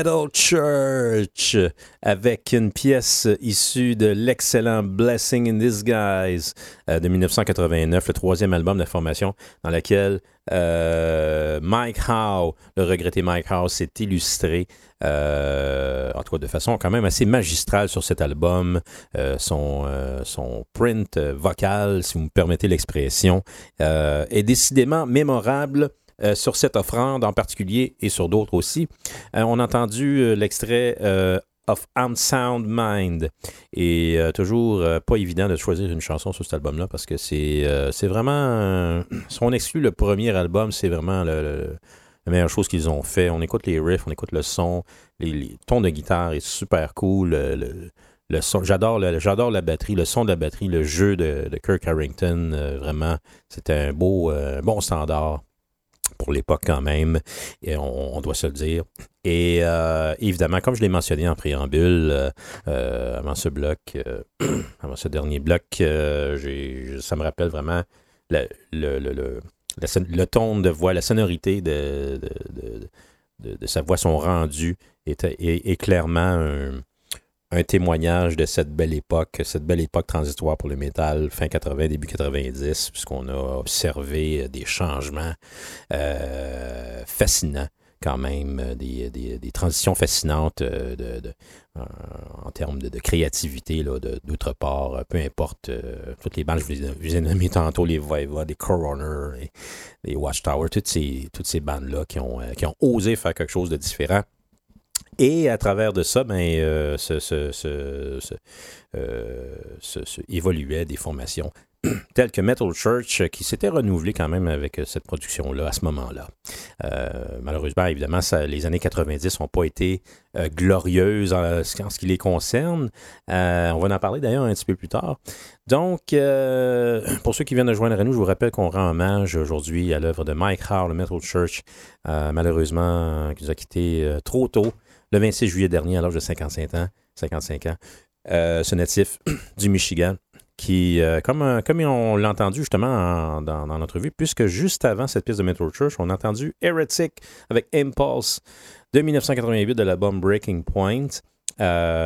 Metal Church avec une pièce issue de l'excellent Blessing in Disguise euh, de 1989, le troisième album de formation dans lequel euh, Mike Howe, le regretté Mike Howe, s'est illustré euh, en tout cas de façon quand même assez magistrale sur cet album. Son, son print vocal, si vous me permettez l'expression, est décidément mémorable euh, sur cette offrande en particulier et sur d'autres aussi. Euh, on a entendu euh, l'extrait of Unsound Mind et toujours pas évident de choisir une chanson sur cet album-là parce que c'est vraiment... si on exclut le premier album, c'est vraiment la meilleure chose qu'ils ont fait. On écoute les riffs, on écoute le son, les, tons de guitare est super cool. Le, le- j'adore, la batterie, le son de la batterie, le jeu de, Kirk Harrington, vraiment, c'était un beau, bon standard pour l'époque quand même, et on, doit se le dire. Et euh, évidemment, comme je l'ai mentionné en préambule, euh, euh, avant ce bloc, avant ce dernier bloc, ça me rappelle vraiment le, ton de voix, la sonorité de, de, sa voix, son rendu est- est clairement un, un témoignage de cette belle époque, cette belle époque transitoire pour le métal, fin 80, début 90, puisqu'on a observé des changements euh, fascinants quand même, euh, des, des- des transitions fascinantes euh, de, de- euh, en termes de, de créativité, d'autre part, euh, peu importe, euh, toutes les bandes, je vous je vous ai nommé tantôt, les Viva, les Coroner, les, les Watchtower, toutes ces, toutes ces bandes-là qui ont, euh, qui ont osé faire quelque chose de différent. Et à travers de ça, ben, euh, se, euh, se évoluaient des formations telles que Metal Church, euh, qui s'était renouvelé quand même avec euh, cette production-là à ce moment-là. Euh, malheureusement, évidemment, ça- les années 90 n'ont pas été euh, glorieuses en, ce- en ce qui les concerne. Euh, on va en parler d'ailleurs un petit peu plus tard. Donc, euh, pour ceux qui viennent de joindre à nous, je vous rappelle qu'on rend hommage aujourd'hui à l'œuvre de Mike Howe, le Metal Church, euh, malheureusement, euh, qui nous a quittés euh, trop tôt, le 26 juillet dernier, à l'âge de 55 ans. 55 ans. Euh, ce natif du Michigan qui, euh, comme, euh, comme on l'a entendu justement en- dans, dans l'entrevue, puisque juste avant cette pièce de Metal Church, on a entendu Heretic avec Impulse de 1988 de l'album Breaking Point,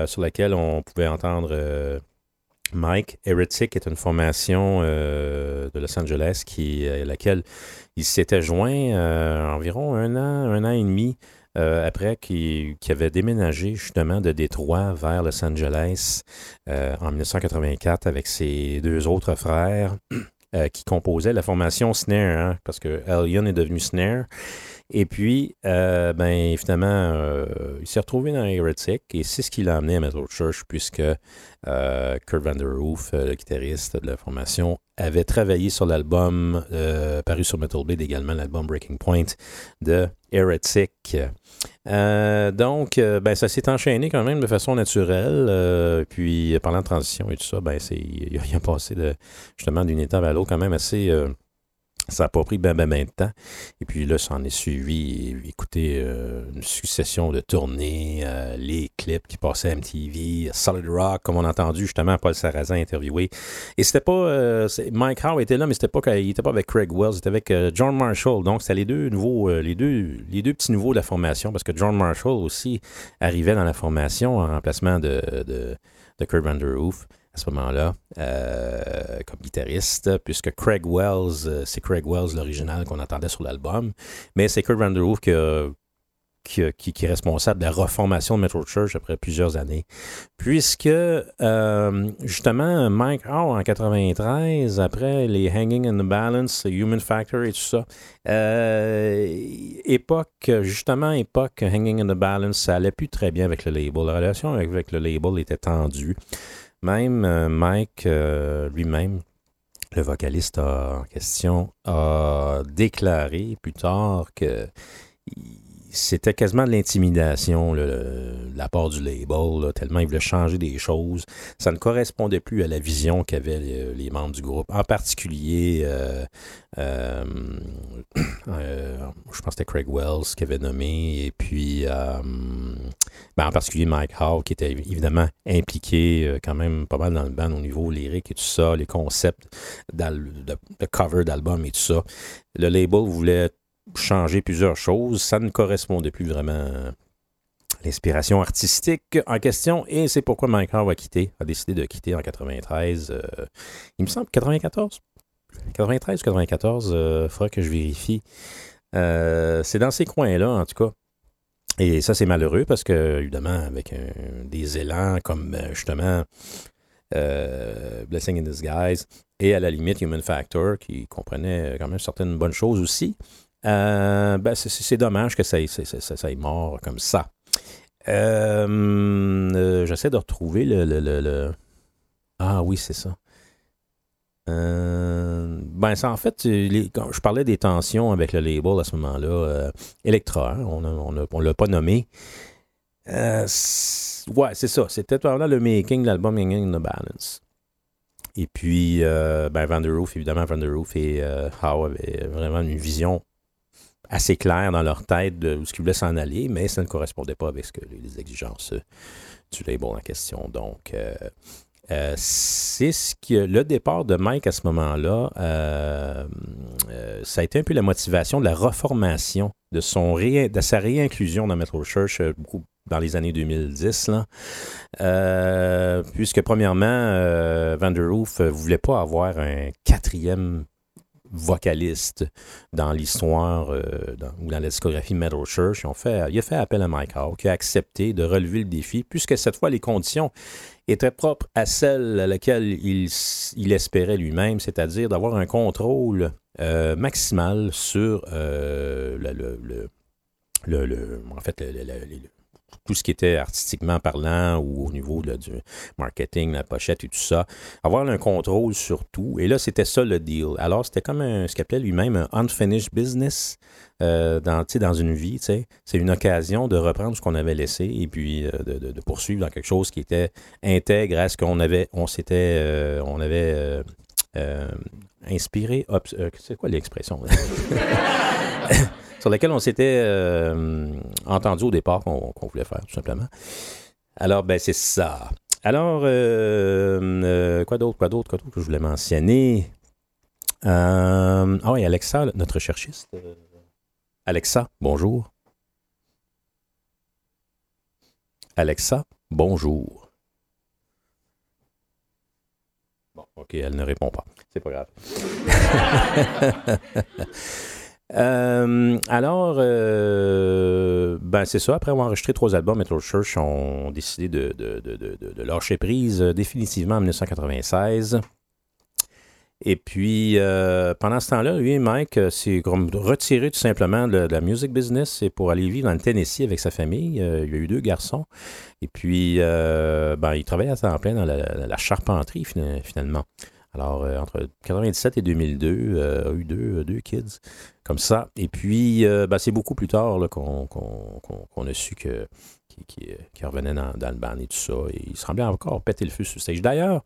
sur laquelle on pouvait entendre Mike. Heretic est une formation de Los Angeles à laquelle il s'était joint environ un an, un an et demi euh, après qu'il avait déménagé justement de Détroit vers Los Angeles euh, en 1984 avec ses deux autres frères euh, qui composaient la formation Snare, hein, parce que Alien est devenu Snare. Et puis, ben, finalement, il s'est retrouvé dans Heretic et c'est ce qui l'a amené à Metal Church puisque Kurt Vanderhoof, euh, le guitariste de la formation, avait travaillé sur l'album euh, paru sur Metal Blade également, l'album Breaking Point de Heretic. Euh, donc, euh, ben, ça s'est enchaîné quand même de façon naturelle. puis, parlant de transition et tout ça, ben, il, a- a passé de, justement d'une étape à l'autre quand même assez. Ça n'a pas pris ben, ben, ben de temps. Et puis là, ça en est suivi, écoutez, euh, une succession de tournées, euh, les clips qui passaient à MTV, Solid Rock, comme on a entendu justement Paul Sarrazin interviewé. Et c'était pas... euh, Mike Howe était là, mais c'était pas, il était pas avec Craig Wells, il était avec John Marshall. Donc, c'était les deux nouveaux, les, deux, les deux petits nouveaux de la formation, parce que John Marshall aussi arrivait dans la formation en remplacement de, de, de Kurt Vanderhoof à ce moment-là, euh, comme guitariste, puisque Craig Wells, euh, c'est Craig Wells l'original qu'on entendait sur l'album, mais c'est Kurt Vanderhoof qui, qui, qui- est responsable de la reformation de Metal Church après plusieurs années. Puisque, euh, justement, Mike Howe, en 93, après les Hanging in the Balance, Human Factor et tout ça, époque, justement, époque Hanging in the Balance, ça allait plus très bien avec le label. La relation avec le label était tendue. Même euh, Mike euh, lui-même, le vocaliste en question, a déclaré plus tard que c'était quasiment de l'intimidation de la part du label, tellement il voulait changer des choses. Ça ne correspondait plus à la vision qu'avaient les, membres du groupe, en particulier, euh, je pense que c'était Craig Wells qui avait nommé, et puis ben, en particulier Mike Howe, qui était évidemment impliqué euh, quand même pas mal dans le band au niveau lyrique et tout ça, les concepts de, de cover d'album et tout ça. Le label voulait changer plusieurs choses. Ça ne correspondait plus vraiment l'inspiration artistique en question et c'est pourquoi Mike Howe a quitté, a décidé de quitter en 93. euh, il me semble 94. 93 ou 94, il faudra que je vérifie. Euh, c'est dans ces coins-là, en tout cas. Et ça, c'est malheureux parce que, évidemment, avec des élans comme euh, justement euh, Blessing in Disguise et à la limite Human Factor, qui comprenait quand même certaines bonnes choses aussi, euh, ben, c'est- dommage que ça, ait- mort comme ça. Euh, J'essaie de retrouver le, le- le- le- Ah oui, c'est ça. Euh, ben, ça, en fait, les- quand je parlais des tensions avec le label à ce moment-là. euh, Electra, on ne l'a pas nommé. Euh, ouais, c'est ça. C'était le making de l'album Hanging in the Balance. Et puis, euh, ben, Van der Roof, évidemment, Van der Roof et Howe avaient vraiment une vision assez claire dans leur tête de ce qu'ils voulaient s'en aller, mais ça ne correspondait pas avec ce que les, exigences du label en question. Donc, euh, c'est ce que le départ de Mike à ce moment-là, euh, euh, ça a été un peu la motivation de la reformation de son ré- de sa réinclusion dans Metal Church dans les années 2010 là. Euh, puisque premièrement Van der Roof ne voulait pas avoir un quatrième vocaliste dans l'histoire ou dans la discographie Metal Church. Il a fait appel à Mike Howe qui a accepté de relever le défi puisque cette fois les conditions étaient propres à celles à laquelle il, il espérait lui-même, c'est-à-dire d'avoir un contrôle euh, maximal sur euh, le, le- le- le- en fait, tout ce qui était artistiquement parlant ou au niveau du marketing, la pochette et tout ça, avoir un contrôle sur tout. Et là, c'était ça le deal. Alors, c'était comme un- ce qu'il appelait lui-même un unfinished business euh, dans, dans une vie. C'est une occasion de reprendre ce qu'on avait laissé et puis euh, de, poursuivre dans quelque chose qui était intègre à ce qu'on avait, on s'était, euh, on avait inspiré. c'est quoi l'expression? sur laquelle on s'était euh, entendu au départ qu'on voulait faire, tout simplement. Alors, ben, c'est ça. Alors, euh, euh, quoi d'autre, quoi d'autre, quoi d'autre que je voulais mentionner? Ah oui, Alexa, notre cherchiste. Alexa, bonjour. Alexa, bonjour. Bon, ok, elle ne répond pas. C'est pas grave. Euh, alors, euh, ben c'est ça. Après avoir enregistré trois albums, Metal Church ont décidé de, lâcher prise euh, définitivement en 1996. Et puis, pendant ce temps-là, lui, Mike, s'est retiré tout simplement de, la music business et pour aller vivre dans le Tennessee avec sa famille. Il a eu deux garçons. Et puis, ben, il travaillait à temps plein dans la, la charpenterie, fina- finalement. Alors, euh, entre 97 et 2002, euh, a eu deux, deux kids comme ça. Et puis, euh, ben, c'est beaucoup plus tard qu'on a su que qu'il qu'il- qu'il revenait dans, le band et tout ça. Et il semblait encore péter le feu sur stage. D'ailleurs,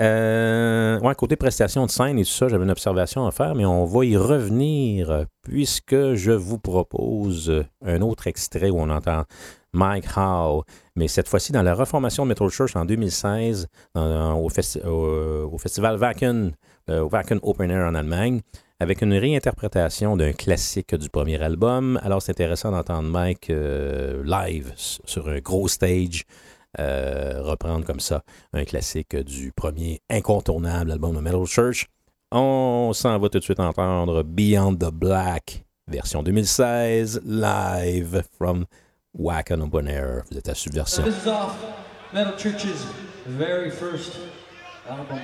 euh, côté prestation de scène et tout ça, j'avais une observation à faire, mais on va y revenir puisque je vous propose euh, un autre extrait où on entend Mike Howe, mais cette fois-ci dans la reformation de Metal Church en 2016 dans- au, festi- au- au festival Wacken, euh, Wacken Open Air en Allemagne, avec une réinterprétation d'un classique du premier album. Alors c'est intéressant d'entendre Mike euh, live sur un gros stage. Euh, reprendre comme ça un classique du premier incontournable album de Metal Church. On s'en va tout de suite entendre Beyond the Black, version 2016, live from Wacken Open Air. Vous êtes à Subversion. This is off Metal Church's very first album.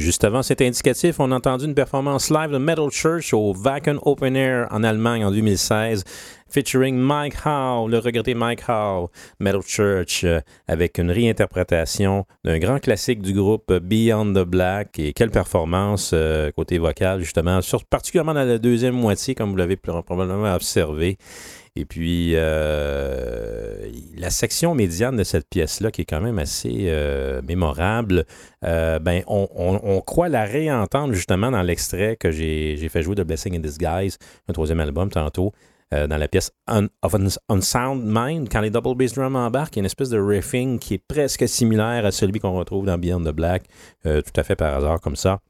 Juste avant cet indicatif, on a entendu une performance live de Metal Church au Wacken Open Air en Allemagne en 2016, featuring Mike Howe, le regretté Mike Howe, Metal Church, euh, avec une réinterprétation d'un grand classique du groupe Beyond the Black. Et quelle performance euh, côté vocal, justement, particulièrement dans la deuxième moitié, comme vous l'avez probablement observé. Et puis, euh, la section médiane de cette pièce-là, qui est quand même assez mémorable, ben, on, croit la réentendre justement dans l'extrait que j'ai j'ai fait jouer de Blessing in Disguise, un troisième album tantôt, euh, dans la pièce Un- of Un- Unsound Mind, quand les double bass drums embarquent, il y a une espèce de riffing qui est presque similaire à celui qu'on retrouve dans Beyond the Black, euh, tout à fait par hasard comme ça.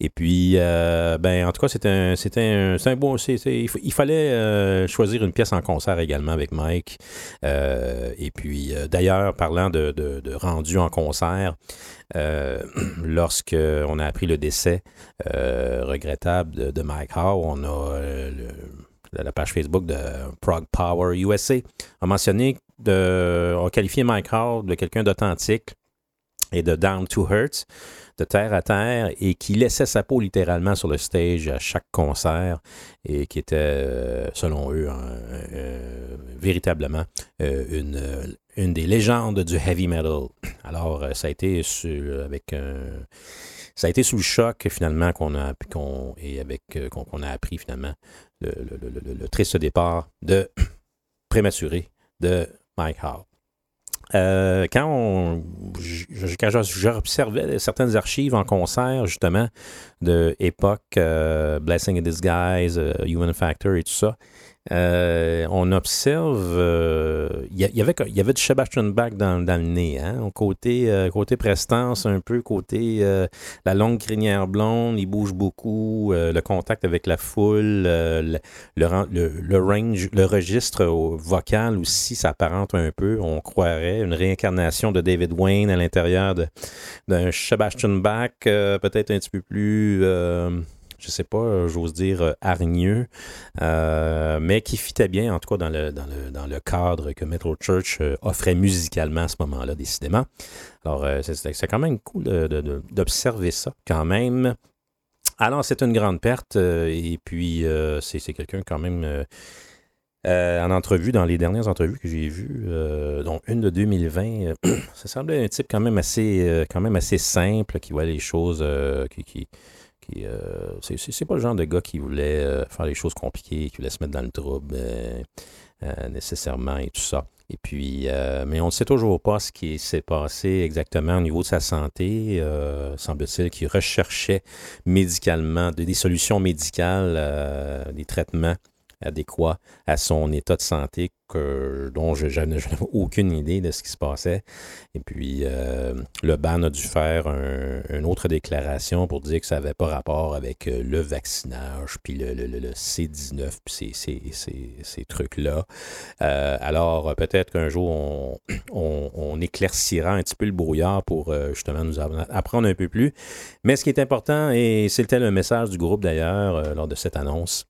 Et puis, euh, ben, en tout cas, c'était un, un, un bon, il, fallait choisir une pièce en concert également avec Mike. Et puis, d'ailleurs, parlant de, rendu en concert, lorsque on a appris le décès regrettable de, Mike Howe, on a le- la page Facebook de Prog Power USA a mentionné, de, a qualifié Mike Howe de quelqu'un d'authentique et de down to earth, de terre à terre, et qui laissait sa peau littéralement sur le stage à chaque concert, et qui était, euh, selon eux, euh, véritablement euh, une, une des légendes du heavy metal. Alors, ça a été avec ça a été sous le choc finalement qu'on a qu'on et avec qu'on a appris finalement le, le- le- triste départ de prématuré de Mike Howe. Euh, quand j'observais certaines archives en concert, justement, de époque, euh, Blessing in Disguise, euh, Human Factor et tout ça, euh, on observe, euh, il y, a- il y avait, y avait du Sebastian Bach dans, dans le nez, hein, côté, euh, côté prestance, un peu côté euh, la longue crinière blonde, il bouge beaucoup, euh, le contact avec la foule, euh, le, le, le- range, le registre vocal aussi s'apparente un peu, on croirait, une réincarnation de David Wayne à l'intérieur d'un Sebastian Bach, euh, peut-être un petit peu plus, euh, je sais pas, euh, j'ose dire euh, hargneux, euh, mais qui fitait bien, en tout cas, dans le, cadre que Metal Church offrait musicalement à ce moment-là, décidément. Alors, c'est- quand même cool d'observer ça, quand même. Alors, c'est une grande perte, et puis c'est quelqu'un quand même... en entrevue, dans les dernières entrevues que j'ai vues, dont une de 2020, euh, ça semblait un type quand même assez, quand même assez simple, qui voit les choses, qui, euh, c'est- pas le genre de gars qui voulait euh, faire les choses compliquées, qui voulait se mettre dans le trouble euh, nécessairement et tout ça. Et puis, mais on ne sait toujours pas ce qui s'est passé exactement au niveau de sa santé. Semble-t-il qu'il recherchait médicalement des, des solutions médicales, des traitements adéquats à son état de santé que, dont je, n'avais aucune idée de ce qui se passait. Et puis, euh, le BAN a dû faire un- une autre déclaration pour dire que ça n'avait pas rapport avec euh, le vaccinage, puis le, le- le- le C19, puis ces, ces- ces- ces trucs-là. Euh, alors, peut-être qu'un jour, on, éclaircira un petit peu le brouillard pour justement nous apprendre un peu plus. Mais ce qui est important, et c'était le message du groupe d'ailleurs lors de cette annonce,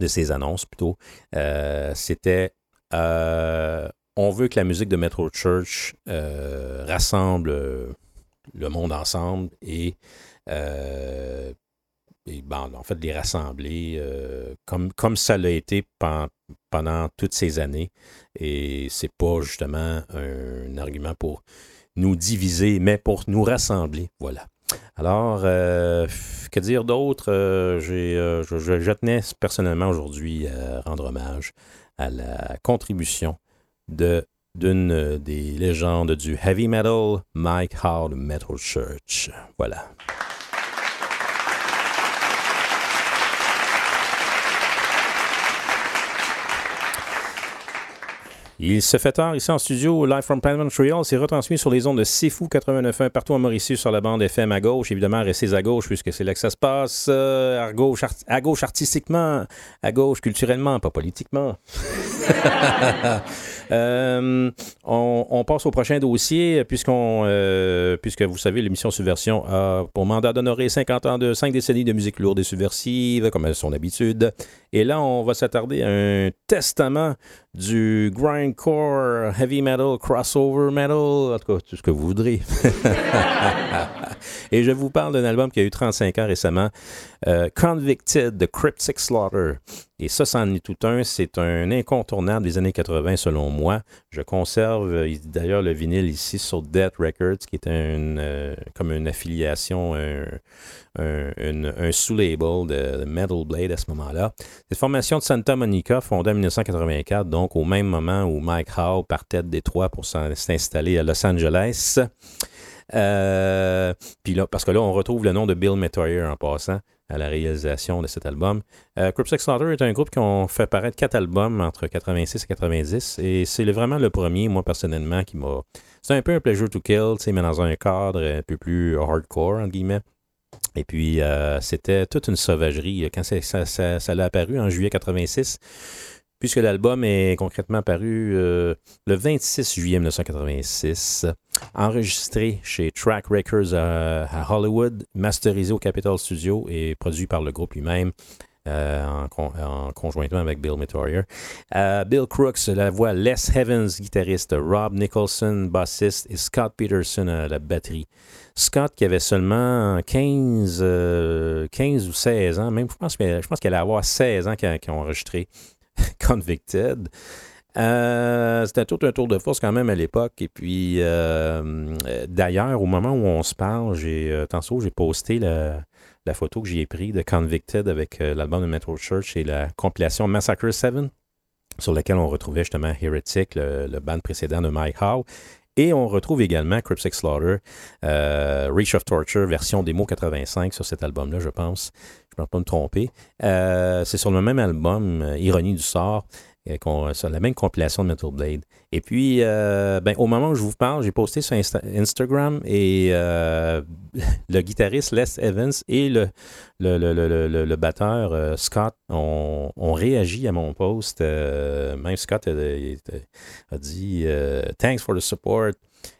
de ces annonces plutôt, euh, c'était euh, on veut que la musique de Metro Church euh, rassemble le monde ensemble et, et, ben, en fait les rassembler comme, comme ça l'a été pen- pendant toutes ces années. Et c'est pas justement un, argument pour nous diviser, mais pour nous rassembler. Voilà. Alors, euh, que dire d'autre? Euh, euh, je, tenais personnellement aujourd'hui à rendre hommage à la contribution de d'une euh, des légendes du heavy metal, Mike de Metal Church. Voilà. Il se fait tard ici en studio, live from Pan Montreal. C'est retransmis sur les ondes de Sifu 89.1 partout en Mauritius sur la bande FM à gauche. Évidemment, restez à gauche puisque c'est là que ça se passe. Euh, à, gauche, à gauche artistiquement, à gauche culturellement, pas politiquement. Euh, on, passe au prochain dossier, euh, puisque vous savez, l'émission Subversion a pour mandat d'honorer 50 ans de 5 décennies de musique lourde et subversive, comme à son habitude. Et là, on va s'attarder à un testament du grindcore, heavy metal, crossover metal, en tout cas, tout ce que vous voudrez. et je vous parle d'un album qui a eu 35 ans récemment, euh, Convicted de Cryptic Slaughter. Et ça, c'en est tout un. C'est un incontournable des années 80, selon moi. Je conserve euh, d'ailleurs le vinyle ici sur Death Records, qui est un, euh, comme une affiliation, un- sous-label de, Metal Blade à ce moment-là. Cette formation de Santa Monica, fondée en 1984, donc au même moment où Mike Howe partait de Détroit pour s'installer à Los Angeles. Euh, là, parce que là, on retrouve le nom de Bill Metoyer en passant à la réalisation de cet album. Euh, Cryptic Slaughter est un groupe qui ont fait paraître quatre albums entre 86 et 90 et c'est vraiment le premier, moi personnellement, qui m'a... C'est un peu un pleasure to kill, mais dans un cadre un peu plus hardcore, entre guillemets. Et puis, euh, c'était toute une sauvagerie. Quand c'est- ça, ça, l'a apparu en juillet 86, puisque l'album est concrètement apparu euh, le 26 juillet 1986, enregistré chez Track Records à, à Hollywood, masterisé au Capitol Studio et produit par le groupe lui-même. Euh, en, con- en conjointement avec Bill Metoyer. Euh, Bill Crooks, la voix, Les Heavens, guitariste, Rob Nicholson, bassiste, et Scott Peterson à la batterie. Scott qui avait seulement 15, euh, 15 ou 16 ans, même je pense, je pense qu'elle allait avoir 16 ans quand ils ont enregistré Convicted. C'était tout un tour de force quand même à l'époque. Et puis, d'ailleurs, au moment où on se parle, j'ai j'ai posté la, la photo que j'ai prise de Convicted avec euh, l'album de Metro Church et la compilation Massacre 7 sur laquelle on retrouvait justement Heretic, le, le band précédent de Mike Howe. Et on retrouve également Cryptic Slaughter, euh, Reach of Torture, version démo 85 sur cet album-là, je pense. Je ne peux pas me tromper. Euh, c'est sur le même album, Ironie du sort, sur la même compilation de Metal Blade. Et puis, euh, ben, au moment où je vous parle, j'ai posté sur Insta- Instagram et euh, le guitariste Les Evans et le, le, le, le, le- batteur euh, Scott ont, ont réagi à mon post. Euh, même Scott a, dit euh, Thanks for the support.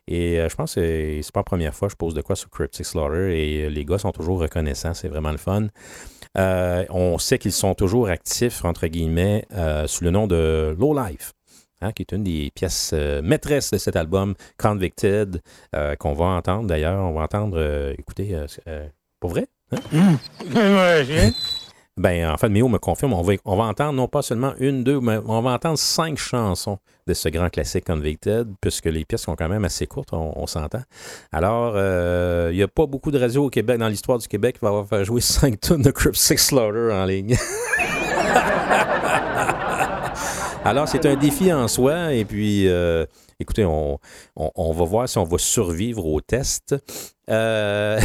Et euh, je pense que c'est pas la première fois que je pose de quoi sur Cryptic Slaughter et euh, les gars sont toujours reconnaissants, c'est vraiment le fun. Euh, on sait qu'ils sont toujours actifs, entre guillemets, euh, sous le nom de Low Life. hein, qui est une des pièces euh, maîtresses de cet album, Convicted, qu'on va entendre d'ailleurs. On va entendre, écoutez, pour vrai? hein? Ben, en fait, Méo me confirme, on va, on va entendre non pas seulement une, deux, mais on va entendre cinq chansons de ce grand classique Convicted, puisque les pièces sont quand même assez courtes, on, s'entend. Alors, euh, il n'y a pas beaucoup de radios au Québec, dans l'histoire du Québec, qui va avoir jouer cinq tonnes de Cryptic Slaughter en ligne. Alors, c'est un défi en soi. Et puis, euh, écoutez, on, va voir si on va survivre au test. Euh,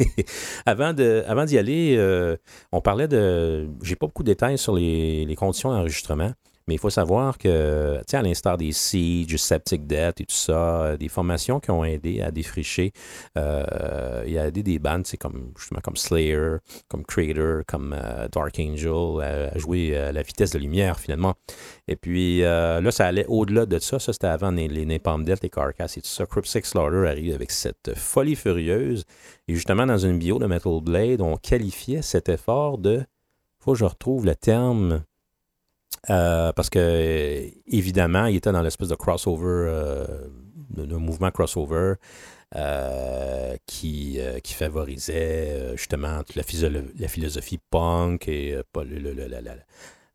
avant d'y aller, euh, on parlait de. J'ai pas beaucoup de détails sur les conditions d'enregistrement. Mais il faut savoir que, tu sais, à l'instar des Siege, Septic Death et tout ça, euh, des formations qui ont aidé à défricher, euh, il y a aidé des bandes, c'est comme justement comme Slayer, comme Crater, comme euh, Dark Angel, à, à jouer à la vitesse de lumière finalement. Et puis euh, là, ça allait au-delà de ça. Ça, c'était avant les, les Napalm Death, les Carcass et tout ça. Cryptic Slaughter arrive avec cette folie furieuse. Et justement, dans une bio de Metal Blade, on qualifiait cet effort de. Faut que je retrouve le terme. Euh, parce que, évidemment, il était dans l'espèce de crossover, euh, mouvement crossover euh, qui, euh, qui favorisait justement la, la philosophie punk et le- le-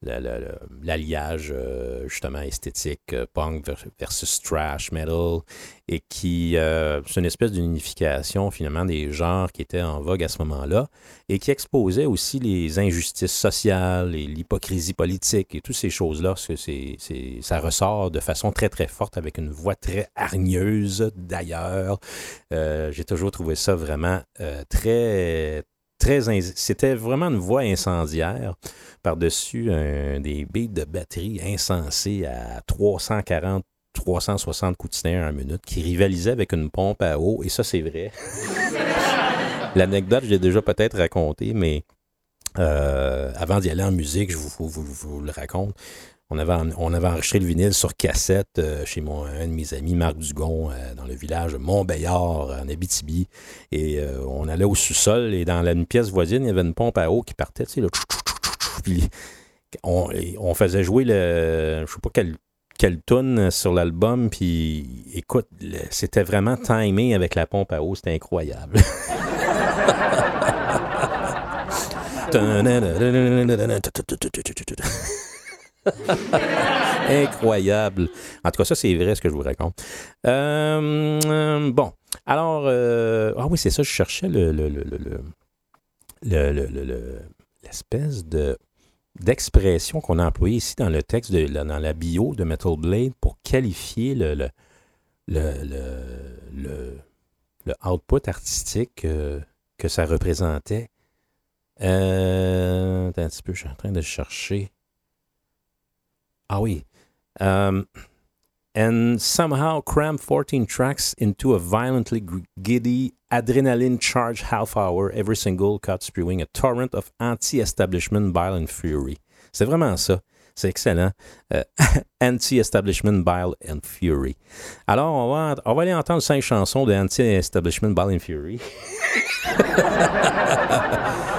l'alliage euh, justement esthétique euh, punk ver- versus trash metal et qui euh, c'est une espèce d'unification finalement des genres qui étaient en vogue à ce moment-là et qui exposait aussi les injustices sociales et l'hypocrisie politique et toutes ces choses-là parce que ça ressort de façon très très forte avec une voix très hargneuse d'ailleurs. J'ai toujours trouvé ça vraiment très c'était vraiment une voix incendiaire par-dessus un- des beats de batterie insensés à 340 360 coups de snare à minute qui rivalisait avec une pompe à eau et ça c'est vrai. L'anecdote, je l'ai déjà peut-être racontée, mais euh, avant d'y aller en musique, je vous le raconte. On avait, on avait enregistré le vinyle sur cassette euh, chez mon, un de mes amis, Marc Dugon, euh, dans le village de Montbéliard, en Abitibi. Et euh, on allait au sous-sol et dans la, une pièce voisine, il y avait une pompe à eau qui partait, tu sais, là, tchou, tchou, tchou, tchou, tchou. Puis on, on faisait jouer le, je sais pas quelle, quelle tune sur l'album, puis écoute, c'était vraiment timé avec la pompe à eau, c'était incroyable. Incroyable. En tout cas, ça, c'est vrai ce que je vous raconte. Bon. Alors, ah oui, c'est ça, je cherchais le, l'espèce de d'expression qu'on a employée ici dans le texte, de, dans la bio de Metal Blade pour qualifier le, le, output artistique que, ça représentait. Un petit peu, je suis en train de chercher. Ah oui. Um, and somehow cram 14 tracks into a violently giddy, adrenaline charged half hour, every single cut spewing a torrent of anti-establishment bile and fury. C'est vraiment ça. C'est excellent. Euh, anti-establishment bile and fury. Alors, on va, on va aller entendre cinq chansons de anti-establishment bile and fury.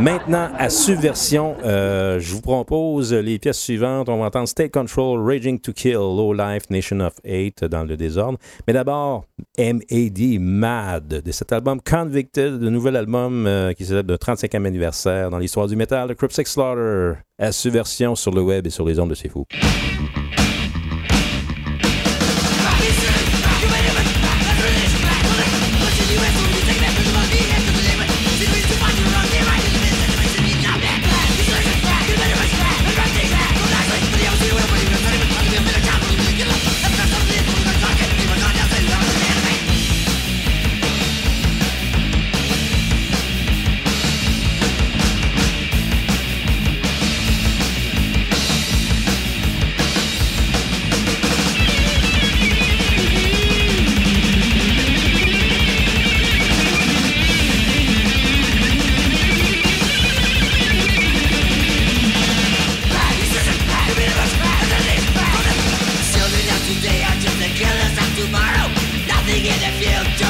Maintenant, à Subversion, euh, je vous propose les pièces suivantes. On va entendre State Control, Raging to Kill, Low Life, Nation of Eight dans le désordre. Mais d'abord, M.A.D. Mad de cet album Convicted, le nouvel album euh, qui célèbre le 35e anniversaire dans l'histoire du métal de Cryptic Slaughter. À Subversion sur le web et sur les ondes de C'est Fou. in the future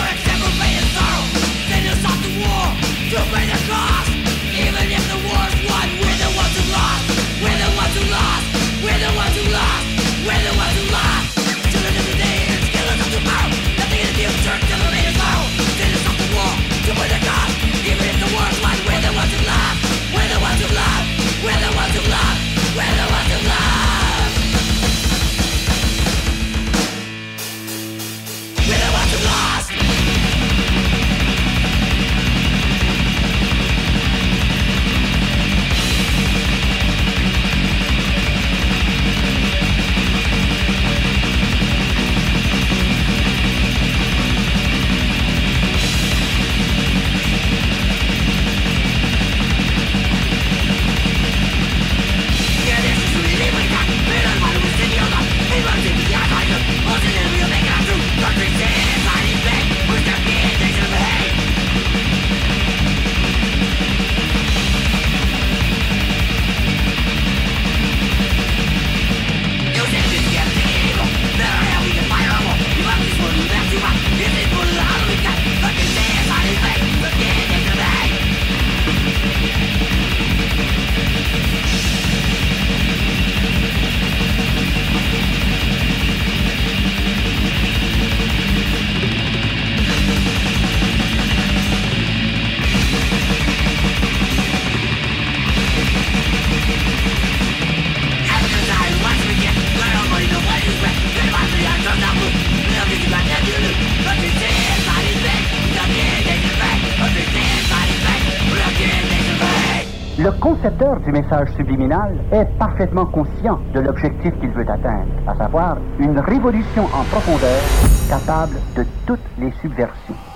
message subliminal est parfaitement conscient de l'objectif qu'il veut atteindre, à savoir une révolution en profondeur capable de toutes les subversions.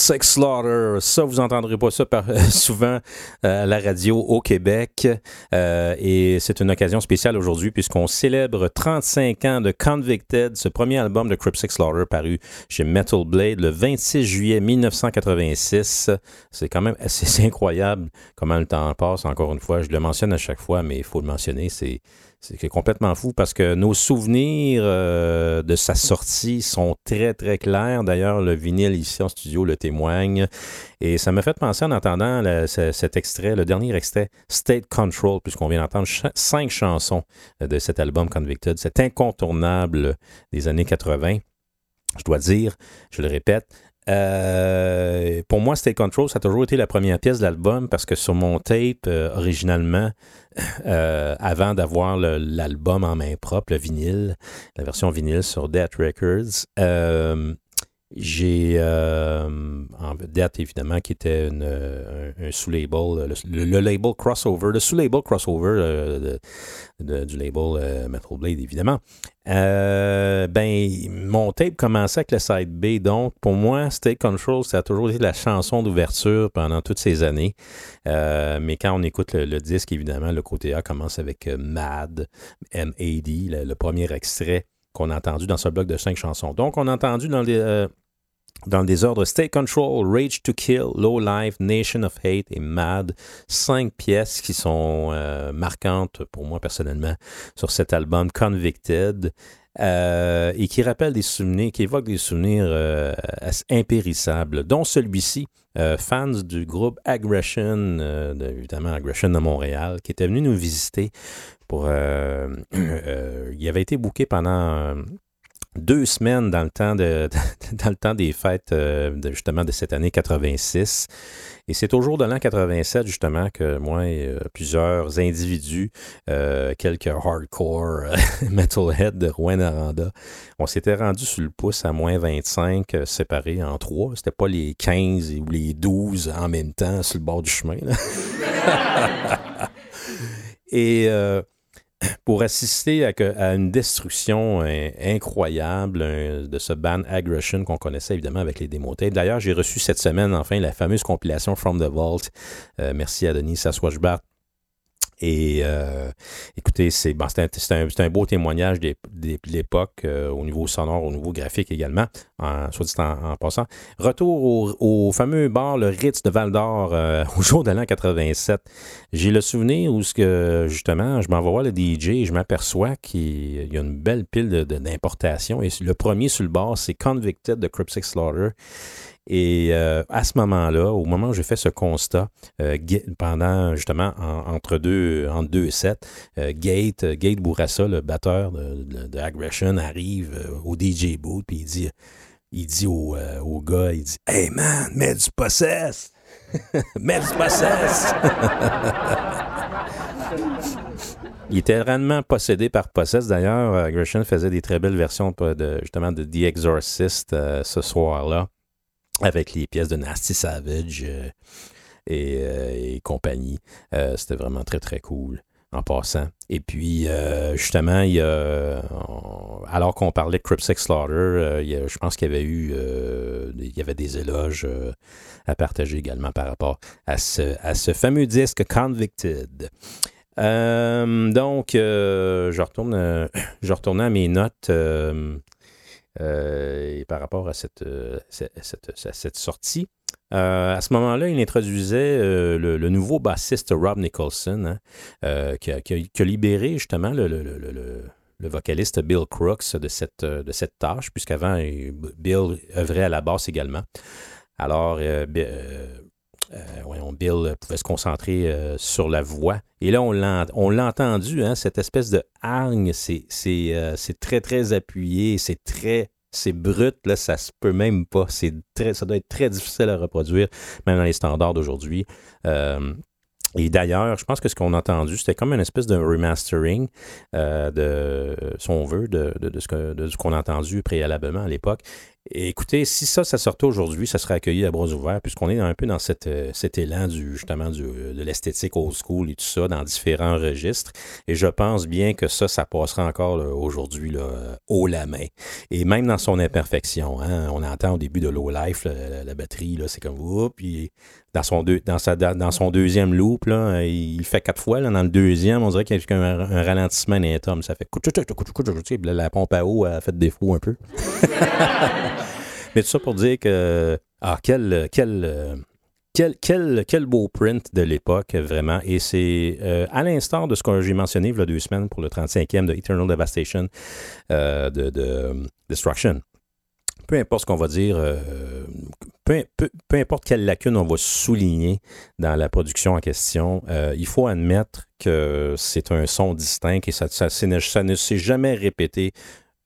Sex Slaughter. Ça, vous entendrez pas ça souvent euh, à la radio au Québec. Euh, et c'est une occasion spéciale aujourd'hui puisqu'on célèbre 35 ans de Convicted, ce premier album de Crypt Sex Slaughter paru chez Metal Blade le 26 juillet 1986. C'est quand même assez incroyable comment le temps passe. Encore une fois, je le mentionne à chaque fois, mais il faut le mentionner. C'est c'est complètement fou parce que nos souvenirs euh, de sa sortie sont très, très clairs. D'ailleurs, le vinyle ici en studio le témoigne. Et ça m'a fait penser en entendant cet extrait, le dernier extrait, State Control, puisqu'on vient d'entendre cinq chansons de cet album Convicted, cet incontournable des années 80. Je dois dire, je le répète, euh, pour moi, State Control, ça a toujours été la première pièce de l'album parce que sur mon tape, euh, originalement, euh, avant d'avoir l'album en main propre, le vinyle, la version vinyle sur Death Records, euh, j'ai euh, en Death, évidemment, qui était euh, un, sous-label, le, le- label crossover, le sous-label crossover euh, de- du label euh, Metal Blade, évidemment. Euh, ben, mon tape commençait avec le side B, donc pour moi, State Control, ça a toujours été la chanson d'ouverture pendant toutes ces années. Euh, mais quand on écoute le, disque, évidemment, le côté A commence avec euh, Mad, M-A-D, le, premier extrait qu'on a entendu dans ce bloc de cinq chansons. Donc, on a entendu dans les, euh, dans le désordre State Control, Rage to Kill, Low Life, Nation of Hate et Mad. Cinq pièces qui sont euh, marquantes pour moi personnellement sur cet album Convicted. euh, et qui rappellent des souvenirs, qui évoquent des souvenirs euh, impérissables, dont celui-ci, fans du groupe Aggression, de- évidemment Aggression de Montréal, qui était venu nous visiter pour... il avait été booké pendant... deux semaines dans le temps de, dans le temps des fêtes euh, de, justement de cette année 86. Et c'est au jour de l'an 87 justement que moi et euh, plusieurs individus, euh, quelques hardcore metalheads de Rouen-Aranda, on s'était rendu sur le pouce à moins 25 euh, séparés en trois. C'était pas les 15 ou les 12 en même temps sur le bord du chemin. et pour assister à, une destruction euh, incroyable euh, de ce band Aggression qu'on connaissait évidemment avec les démo tapes. D'ailleurs, j'ai reçu cette semaine enfin la fameuse compilation From the Vault. Euh, merci à Denis Sasquatchbart. Et euh, écoutez, c'est bon, un, un- beau témoignage de l'époque euh, au niveau sonore, au niveau graphique également, en, soit dit en, passant. Retour au, au fameux bar, le Ritz de Val d'Or, euh, au jour de l'an 87. J'ai le souvenir où, ce que, justement, je m'en vais voir le DJ et je m'aperçois qu'il y a une belle pile de- de- d'importations. Et le premier sur le bar, c'est Convicted de Crypt Six Slaughter. Et euh, à ce moment-là, au moment où j'ai fait ce constat, euh, pendant justement en- entre deux entre deux sets, euh, Gate, Gate Bourassa, le batteur de, de- Aggression, arrive au DJ booth puis il dit, il dit au, au gars, il dit, Hey man, mets du possess! mets du possess! Il était réellement possédé par Possess. D'ailleurs, Aggression faisait des très belles versions de, justement de The Exorcist ce soir-là, avec les pièces de Nasty Savage euh, et, euh, et compagnie. Euh, C'était vraiment très, très cool en passant. Et puis, justement, il y a, alors qu'on parlait de Crypt Sex Slaughter, je pense qu'il y avait eu il y avait des éloges à partager également par rapport à ce, à ce fameux disque Convicted. Donc, je, retourne, je retourne à mes notes et par rapport à cette, euh, sortie. Euh, à ce moment-là, il introduisait euh, le, nouveau bassiste Rob Nicholson, hein, euh, qui, a, libéré justement le, vocaliste Bill Crooks de cette, euh, de cette tâche, puisqu'avant, euh, Bill œuvrait à la basse également. Alors, euh, euh, euh, voyons, Bill pouvait se concentrer euh, sur la voix. Et là, on l'a, entendu, hein, cette espèce de hargne, c'est, euh, très, très appuyé, c'est très, brut, là, ça se peut même pas. C'est ça doit être très difficile à reproduire, même dans les standards d'aujourd'hui. Euh, et d'ailleurs, je pense que ce qu'on a entendu, c'était comme une espèce de remastering euh, de, si on ce de ce qu'on a entendu préalablement à l'époque. Écoutez, si ça, ça sortait aujourd'hui, ça serait accueilli à bras ouverts, puisqu'on est un peu dans cette, euh, cet élan du, justement du, de l'esthétique old school et tout ça, dans différents registres. Et je pense bien que ça, ça passera encore aujourd'hui euh, haut la main. Et même dans son imperfection, hein, on entend au début de Low Life, la, la batterie, c'est comme, oups, puis dans son, deux, dans, sa, dans son deuxième loop, là, il fait quatre fois. Dans le deuxième, on dirait qu'il y a un, un ralentissement d'un. Ça fait la pompe à eau a fait défaut un peu. Mais tout ça pour dire que ah, quel, quel, quel, quel, quel beau print de l'époque, vraiment. Et c'est euh, à l'instar de ce que j'ai mentionné il y a deux semaines pour le 35e de Eternal Devastation euh, de, de Destruction peu importe ce qu'on va dire, euh, peu, peu, peu, importe quelle lacune on va souligner dans la production en question, euh, il faut admettre que c'est un son distinct et ça, ça ne s'est jamais répété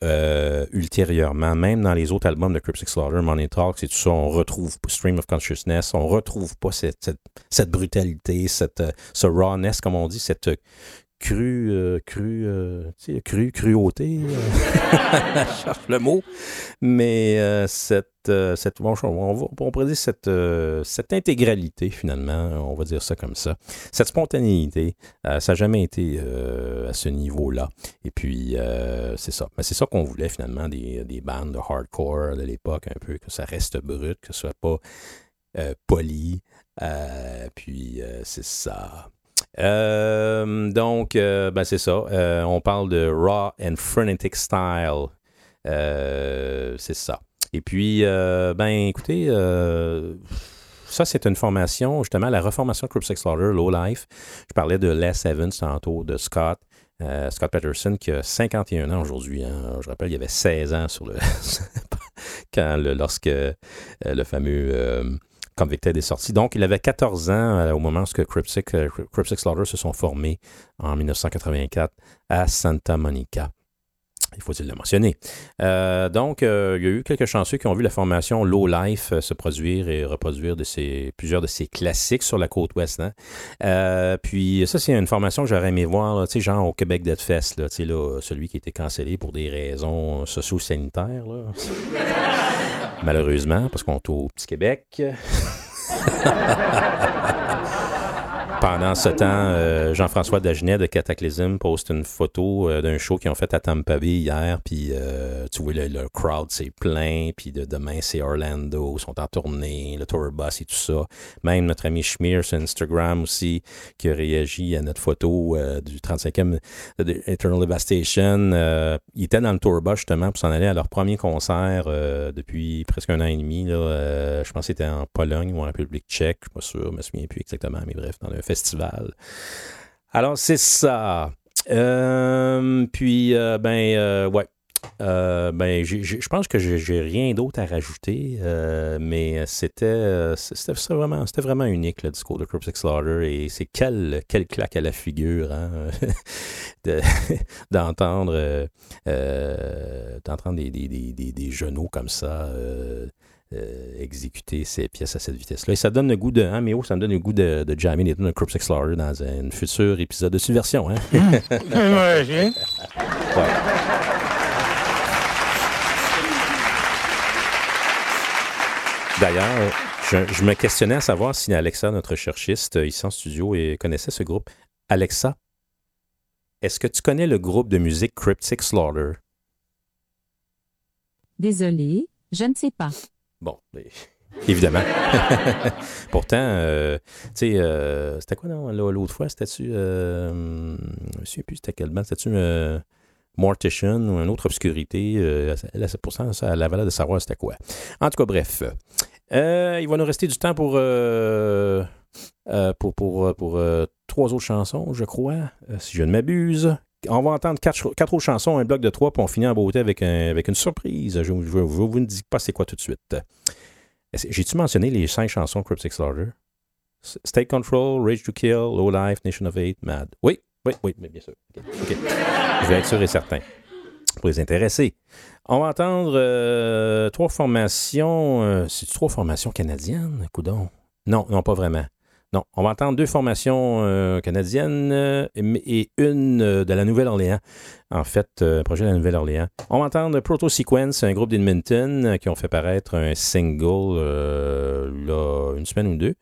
euh, ultérieurement, même dans les autres albums de Cryptic Slaughter, Money Talks et tout ça, on retrouve Stream of Consciousness, on retrouve pas cette, cette, cette brutalité, cette, ce rawness, comme on dit, cette cru, euh, cru, euh, tu sais, cru, cruauté. euh, je cherche le mot. Mais euh, cette, euh, cette bon, on, va, euh, cette intégralité, finalement, on va dire ça comme ça. Cette spontanéité, euh, ça n'a jamais été à ce niveau-là. Et puis, c'est ça. Mais c'est ça qu'on voulait, finalement, des, des bandes de hardcore de l'époque, un peu, que ça reste brut, que ce soit pas poli. Puis, c'est ça. Donc, ben c'est ça. On parle de Raw and Frenetic Style. C'est ça. Et puis, euh, ben écoutez, euh, ça c'est une formation, justement, la reformation de Cryptic Slaughter, Low Life. Je parlais de Les Evans tantôt, de Scott. Euh, Scott Patterson qui a 51 ans aujourd'hui. Hein. Je rappelle, il avait 16 ans sur le quand lorsque le fameux Convicted est sorti. Donc, il avait 14 ans au moment où Cryptic, euh, Cryptic Slaughter se sont formés en 1984 à Santa Monica. Il faut-il le mentionner. Euh, donc, euh, il y a eu quelques chanceux qui ont vu la formation Low Life euh, se produire et reproduire de ses, plusieurs de ses classiques sur la côte ouest. Hein. Puis, ça, c'est une formation que j'aurais aimé voir, sais, genre au Québec Dead Fest, là, là, celui qui a été cancellé pour des raisons socio-sanitaires. Malheureusement, parce qu'on est au Petit Québec. Pendant ce temps, euh, Jean-François Dagenet de Cataclysm poste une photo euh, d'un show qu'ils ont fait à Tampa Bay hier, puis euh, tu vois, le, le crowd, c'est plein, puis de, demain, c'est Orlando, ils sont en tournée, le tour bus et tout ça. Même notre ami Schmier sur Instagram aussi, qui a réagi à notre photo euh, du 35e de Eternal Devastation. Il était dans le tour bus, justement, pour s'en aller à leur premier concert depuis presque un an et demi. Là, je pense que c'était en Pologne ou en République tchèque, je suis pas sûr, je me souviens plus exactement, mais bref, dans un festival. Alors, c'est ça. Euh, puis, euh, ben, euh, ouais. Ben, je pense que j'ai rien d'autre à rajouter, mais c'était vraiment, vraiment unique le discours de Cryptic Slaughter et c'est quel, quel claque à la figure hein, de- d'entendre des, des, des, des, des genoux comme ça euh, exécuter ces pièces à cette vitesse-là. Et ça donne le goût de. Hein, Méo, ça me donne le goût de, de jammer les tunes de Cryptic Slaughter dans un futur épisode de Subversion. Hein? Ouais. D'ailleurs, je, je me questionnais à savoir si Alexa, notre cherchiste euh, ici en studio, et connaissait ce groupe. Alexa, est-ce que tu connais le groupe de musique Cryptic Slaughter? Désolé, je ne sais pas. Bon, évidemment. Pourtant, euh, tu sais, euh, c'était quoi non, l'autre fois? C'était-tu. Euh, je me souviens plus c'était quel band. C'était-tu euh, Mortician ou une autre obscurité? Là, c'est pour ça, ça, avait l'air de savoir c'était quoi. En tout cas, bref. Il va nous rester du temps pour. pour, pour, pour trois autres chansons, je crois, si je ne m'abuse. On va entendre quatre, autres chansons, un bloc de trois, puis on finit en beauté avec, avec une surprise. Je, je, je vous dis pas c'est quoi tout de suite. J'ai-tu mentionné les cinq chansons Cryptic Slaughter? State Control, Rage to Kill, Low Life, Nation of Hate, Mad. Oui, oui, oui, mais bien sûr. Je vais être sûr et certain. Pour les intéresser. On va entendre euh, trois formations. euh, C'est trois formations canadiennes, coudon? Non, non, pas vraiment. Non, on va entendre deux formations euh, canadiennes euh, et une euh, de la Nouvelle-Orléans. En fait, un projet de la Nouvelle-Orléans. On va entendre Proto Sequence, un groupe d'Edmonton qui ont fait paraître un single là, une semaine ou deux.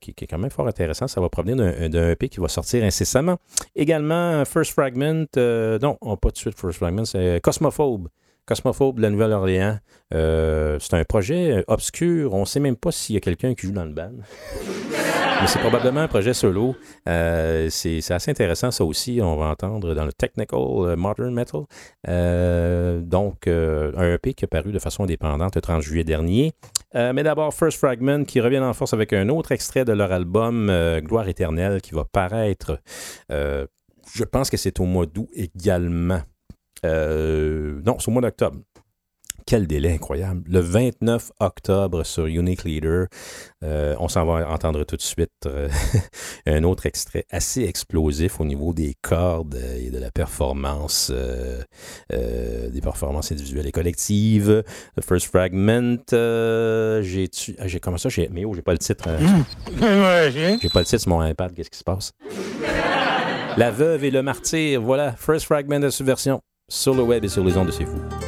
qui, est quand même fort intéressant. Ça va provenir d'un EP qui va sortir incessamment. Également, First Fragment, non, pas tout de suite First Fragment, c'est Cosmophobe. Cosmophobe de la Nouvelle-Orléans. Euh, c'est un projet obscur. On ne sait même pas s'il y a quelqu'un qui joue dans le band. Mais c'est probablement un projet solo. Euh, c'est assez intéressant, ça aussi. On va entendre dans le Technical euh, Modern Metal. Donc, un EP qui est paru de façon indépendante le 30 juillet dernier. Mais d'abord, First Fragment qui revient en force avec un autre extrait de leur album Gloire éternelle qui va paraître. je pense que c'est au mois d'août également. Euh, non, c'est au mois d'octobre. Quel délai incroyable. Le 29 octobre sur Unique Leader, euh, on s'en va entendre tout de suite euh, un autre extrait assez explosif au niveau des cordes et de la performance, euh, des performances individuelles et collectives. The First Fragment, j'ai ah, j'ai comment ça, j'ai mais oh, j'ai pas le titre. euh, j'ai pas le titre sur mon iPad, qu'est-ce qui se passe? La veuve et le martyr, voilà, First Fragment de subversion sur le web et sur les ondes de Fou.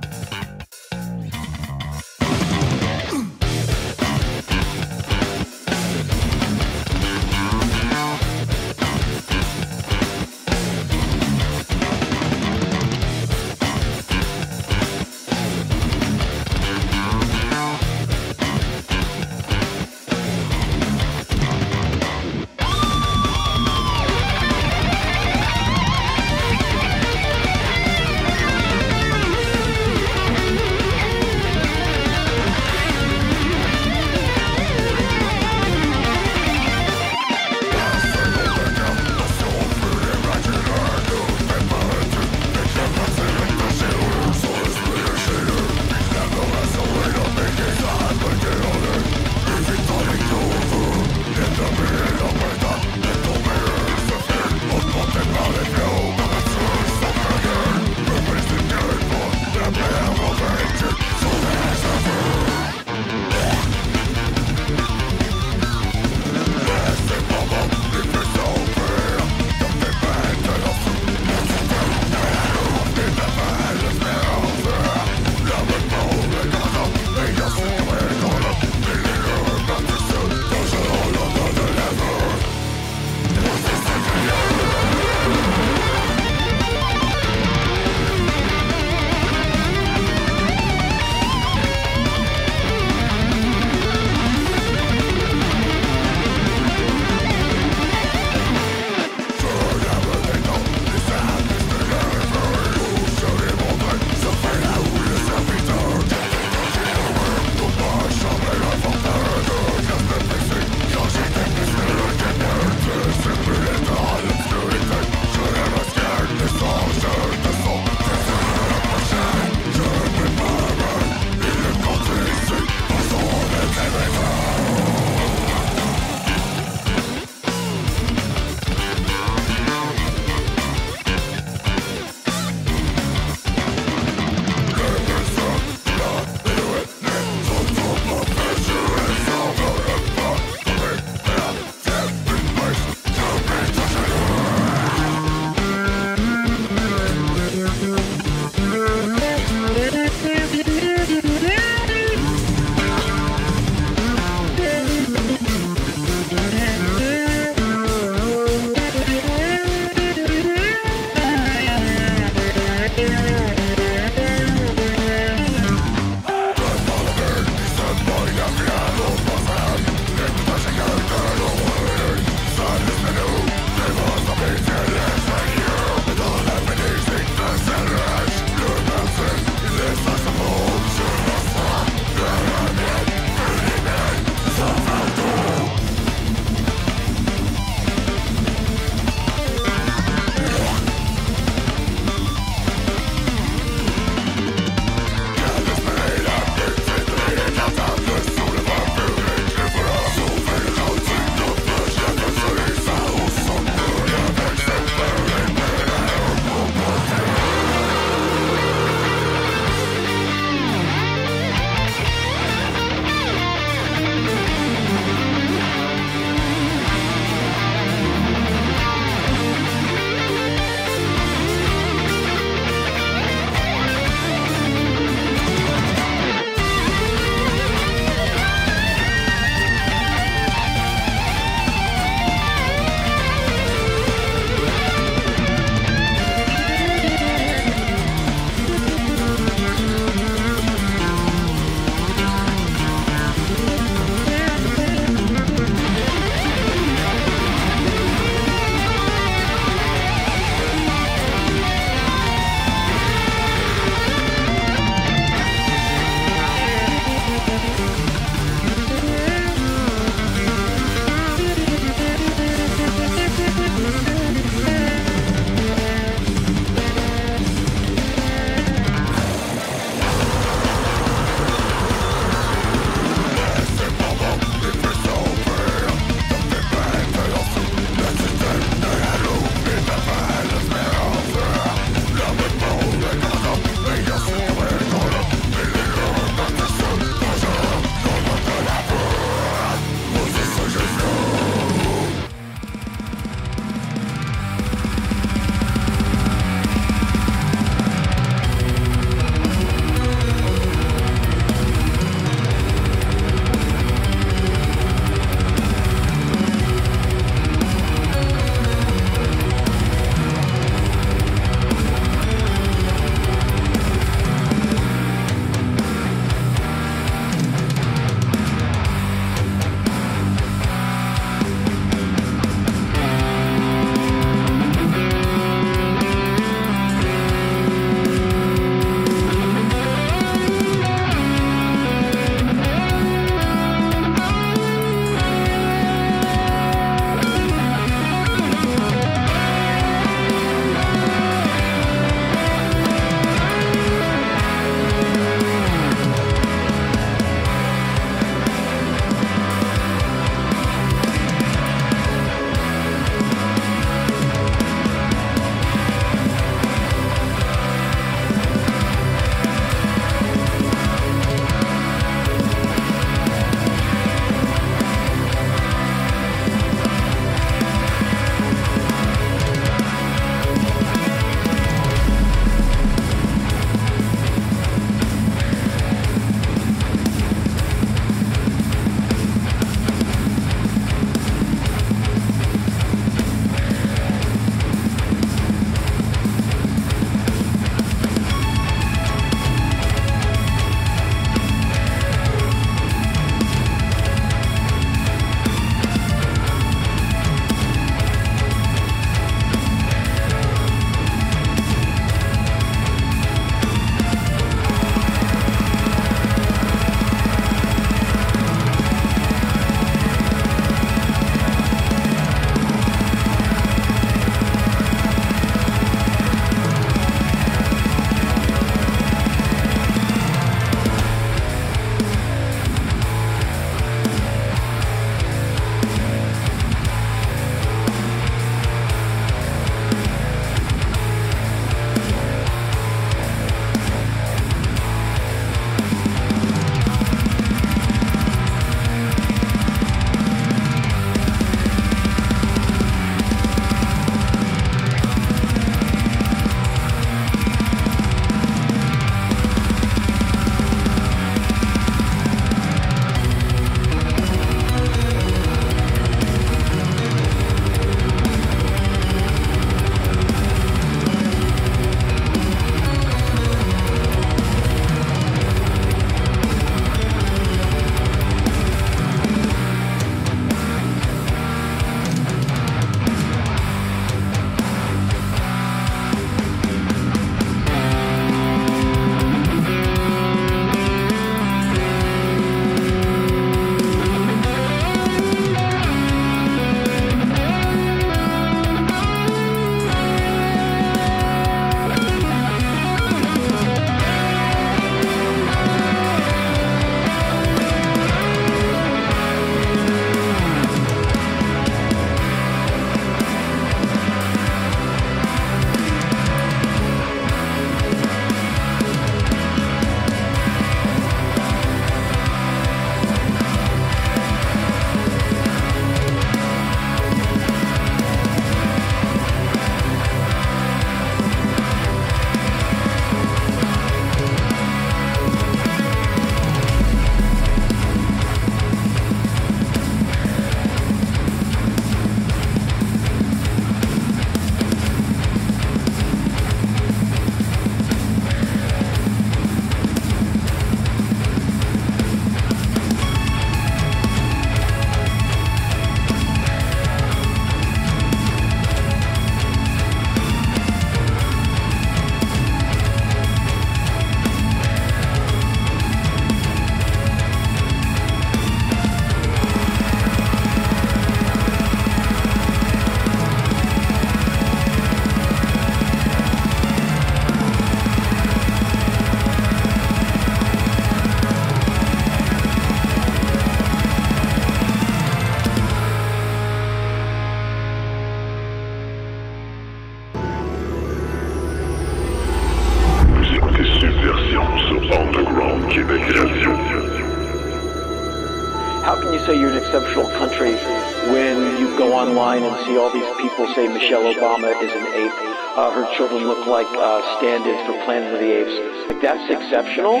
Obama is an ape. Uh, her children look like uh, stand-ins for Planet of the Apes. Like that's exceptional.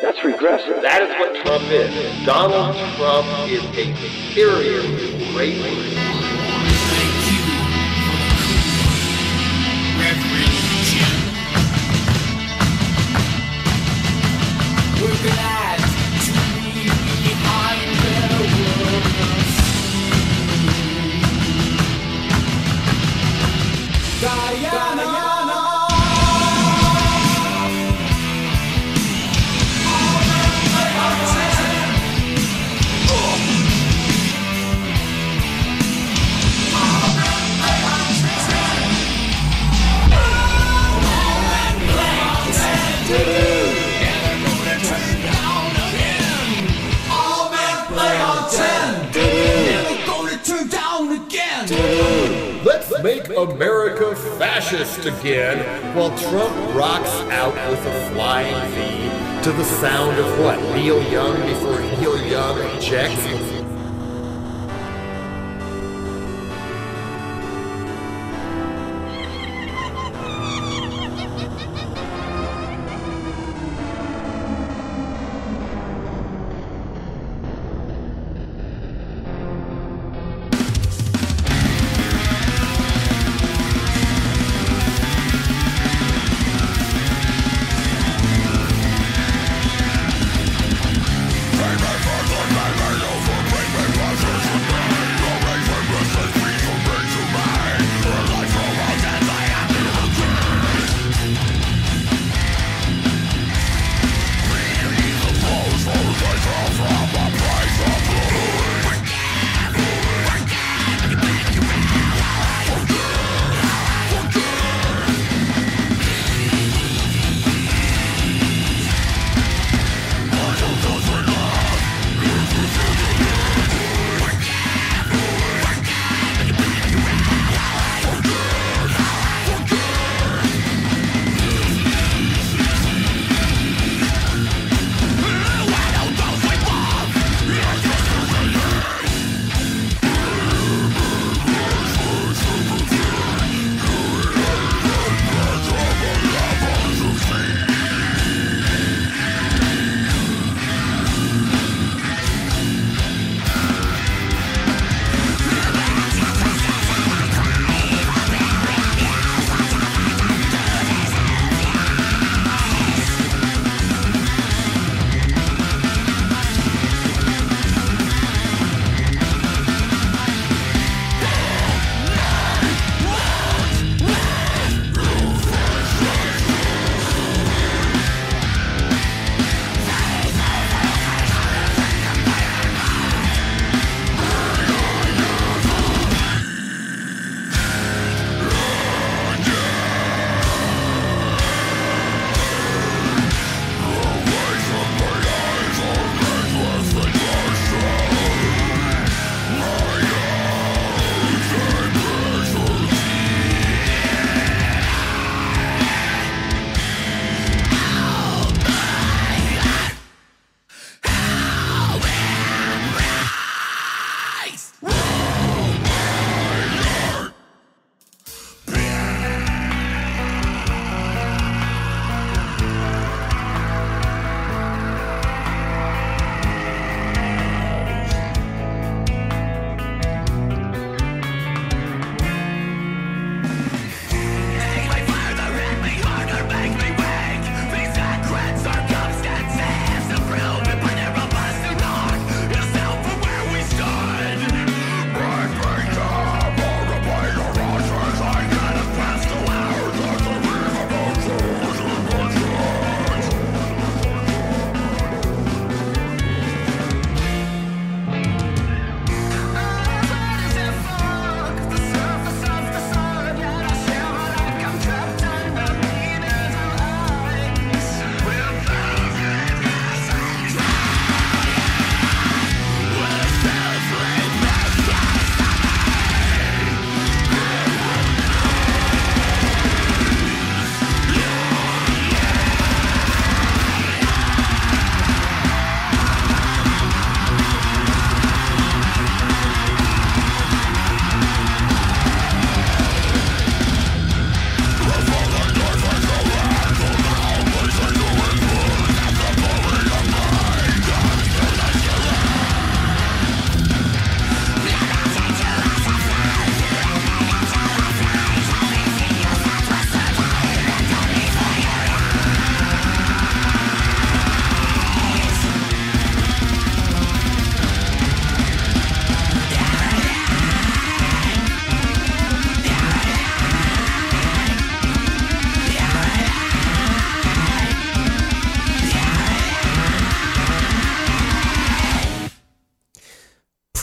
That's regressive. That is what Trump is. Donald Trump is a serious racist. Again while Trump rocks out with a flying V to the sound of what? Neil Young before Neil Young ejects?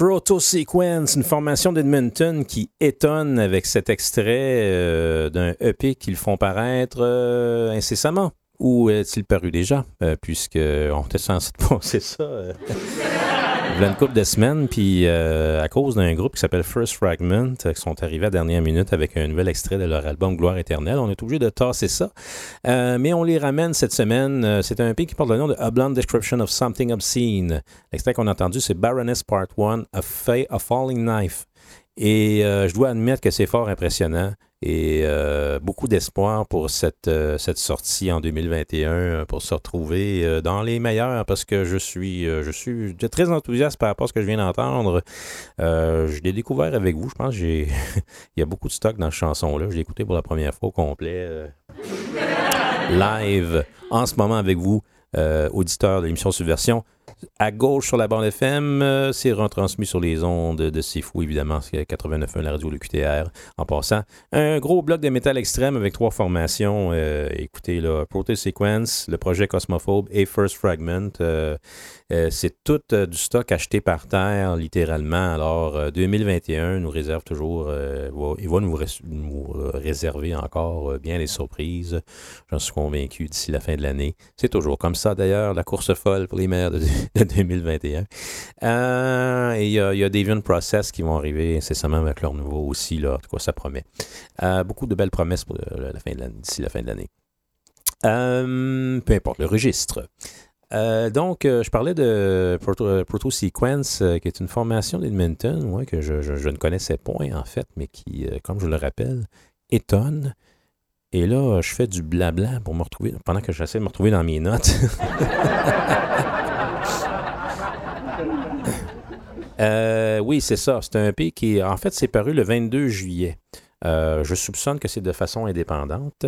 Proto Sequence, une formation d'Edmonton qui étonne avec cet extrait euh, d'un EP qu'ils font paraître euh, incessamment. Ou est-il paru déjà? Euh, puisque on était censé penser ça il y une couple de semaines, puis euh, à cause d'un groupe qui s'appelle First Fragment, euh, qui sont arrivés à la dernière minute avec un nouvel extrait de leur album Gloire éternelle, on est obligé de tasser ça. Euh, mais on les ramène cette semaine. C'est un EP qui porte le nom de A Blonde Description of Something Obscene. L'extrait qu'on a entendu, c'est Baroness Part 1, A, A Falling Knife. Et je dois admettre que c'est fort impressionnant et euh, beaucoup d'espoir pour cette, euh, cette sortie en 2021 euh, pour se retrouver dans les meilleurs parce que je suis, je suis très enthousiaste par rapport à ce que je viens d'entendre. Je l'ai découvert avec vous. Je pense j'ai il y a beaucoup de stock dans cette chanson-là. Je l'ai écouté pour la première fois au complet. live en ce moment avec vous, auditeurs de l'émission Subversion. À gauche sur la bande FM, euh, c'est retransmis sur les ondes de Fou, évidemment, c'est 89.1 la radio, le QTR. En passant, un gros bloc de métal extrême avec trois formations. euh, écoutez, là, Proto Sequence, le projet Cosmophobe et First Fragment. euh, euh, c'est tout euh, du stock acheté par terre, littéralement. Alors, euh, 2021 nous réserve toujours, euh, il va nous, euh, réserver encore euh, bien les surprises. J'en suis convaincu d'ici la fin de l'année. C'est toujours comme ça, d'ailleurs, la course folle pour les maires de, de 2021. Euh, et il y a, Deviant Process qui vont arriver incessamment avec leur nouveau aussi, là. En tout cas, ça promet. Euh, beaucoup de belles promesses pour euh, la fin de l'année- d'ici la fin de l'année. Euh, peu importe le registre. Euh, donc, euh, je parlais de Proto, euh, Sequence, qui est une formation d'Edmonton, que je, ne connaissais point en fait, mais qui, comme je le rappelle, étonne. Et là, je fais du blabla pour me retrouver, pendant que j'essaie de me retrouver dans mes notes. Oui, c'est ça. C'est un EP qui, en fait, c'est paru le 22 juillet. Je soupçonne que c'est de façon indépendante.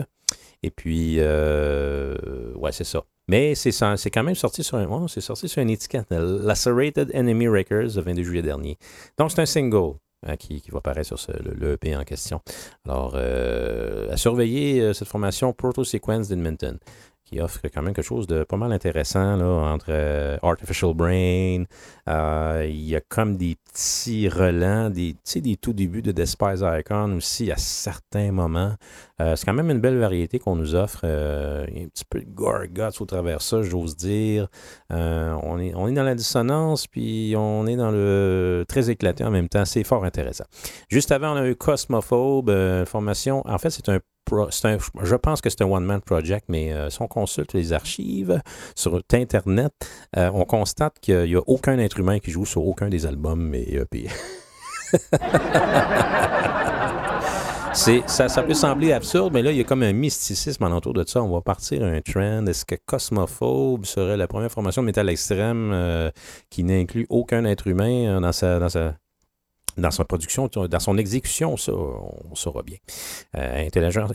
Et puis, ouais, c'est ça. Mais c'est quand même sorti sur un, c'est sorti sur une étiquette, Lacerated Enemy Records, le 22 juillet dernier. Donc, c'est un single hein, qui, va apparaître sur le, EP en question. Alors, euh, à surveiller euh, cette formation Proto Sequence d'Edmonton qui offre quand même quelque chose de pas mal intéressant là, entre euh, Artificial Brain, euh, il y a comme des petits relents, des, des tout débuts de Despise Icon aussi à certains moments. Euh, c'est quand même une belle variété qu'on nous offre. il y a un petit peu de gore guts au travers de ça, j'ose dire. On, est, on est dans la dissonance, puis on est dans le très éclaté en même temps. C'est fort intéressant. Juste avant, on a eu Cosmophobe, formation. En fait, c'est un je pense que c'est un one-man project, mais euh, si on consulte les archives sur Internet, euh, on constate qu'il n'y a aucun être humain qui joue sur aucun des albums et. C'est, ça, peut sembler absurde, mais là, il y a comme un mysticisme alentour de ça. On va partir un trend. Est-ce que Cosmophobe serait la première formation métal extrême euh, qui n'inclut aucun être humain dans sa, dans sa, dans sa production, dans son exécution, ça, on saura bien. Euh,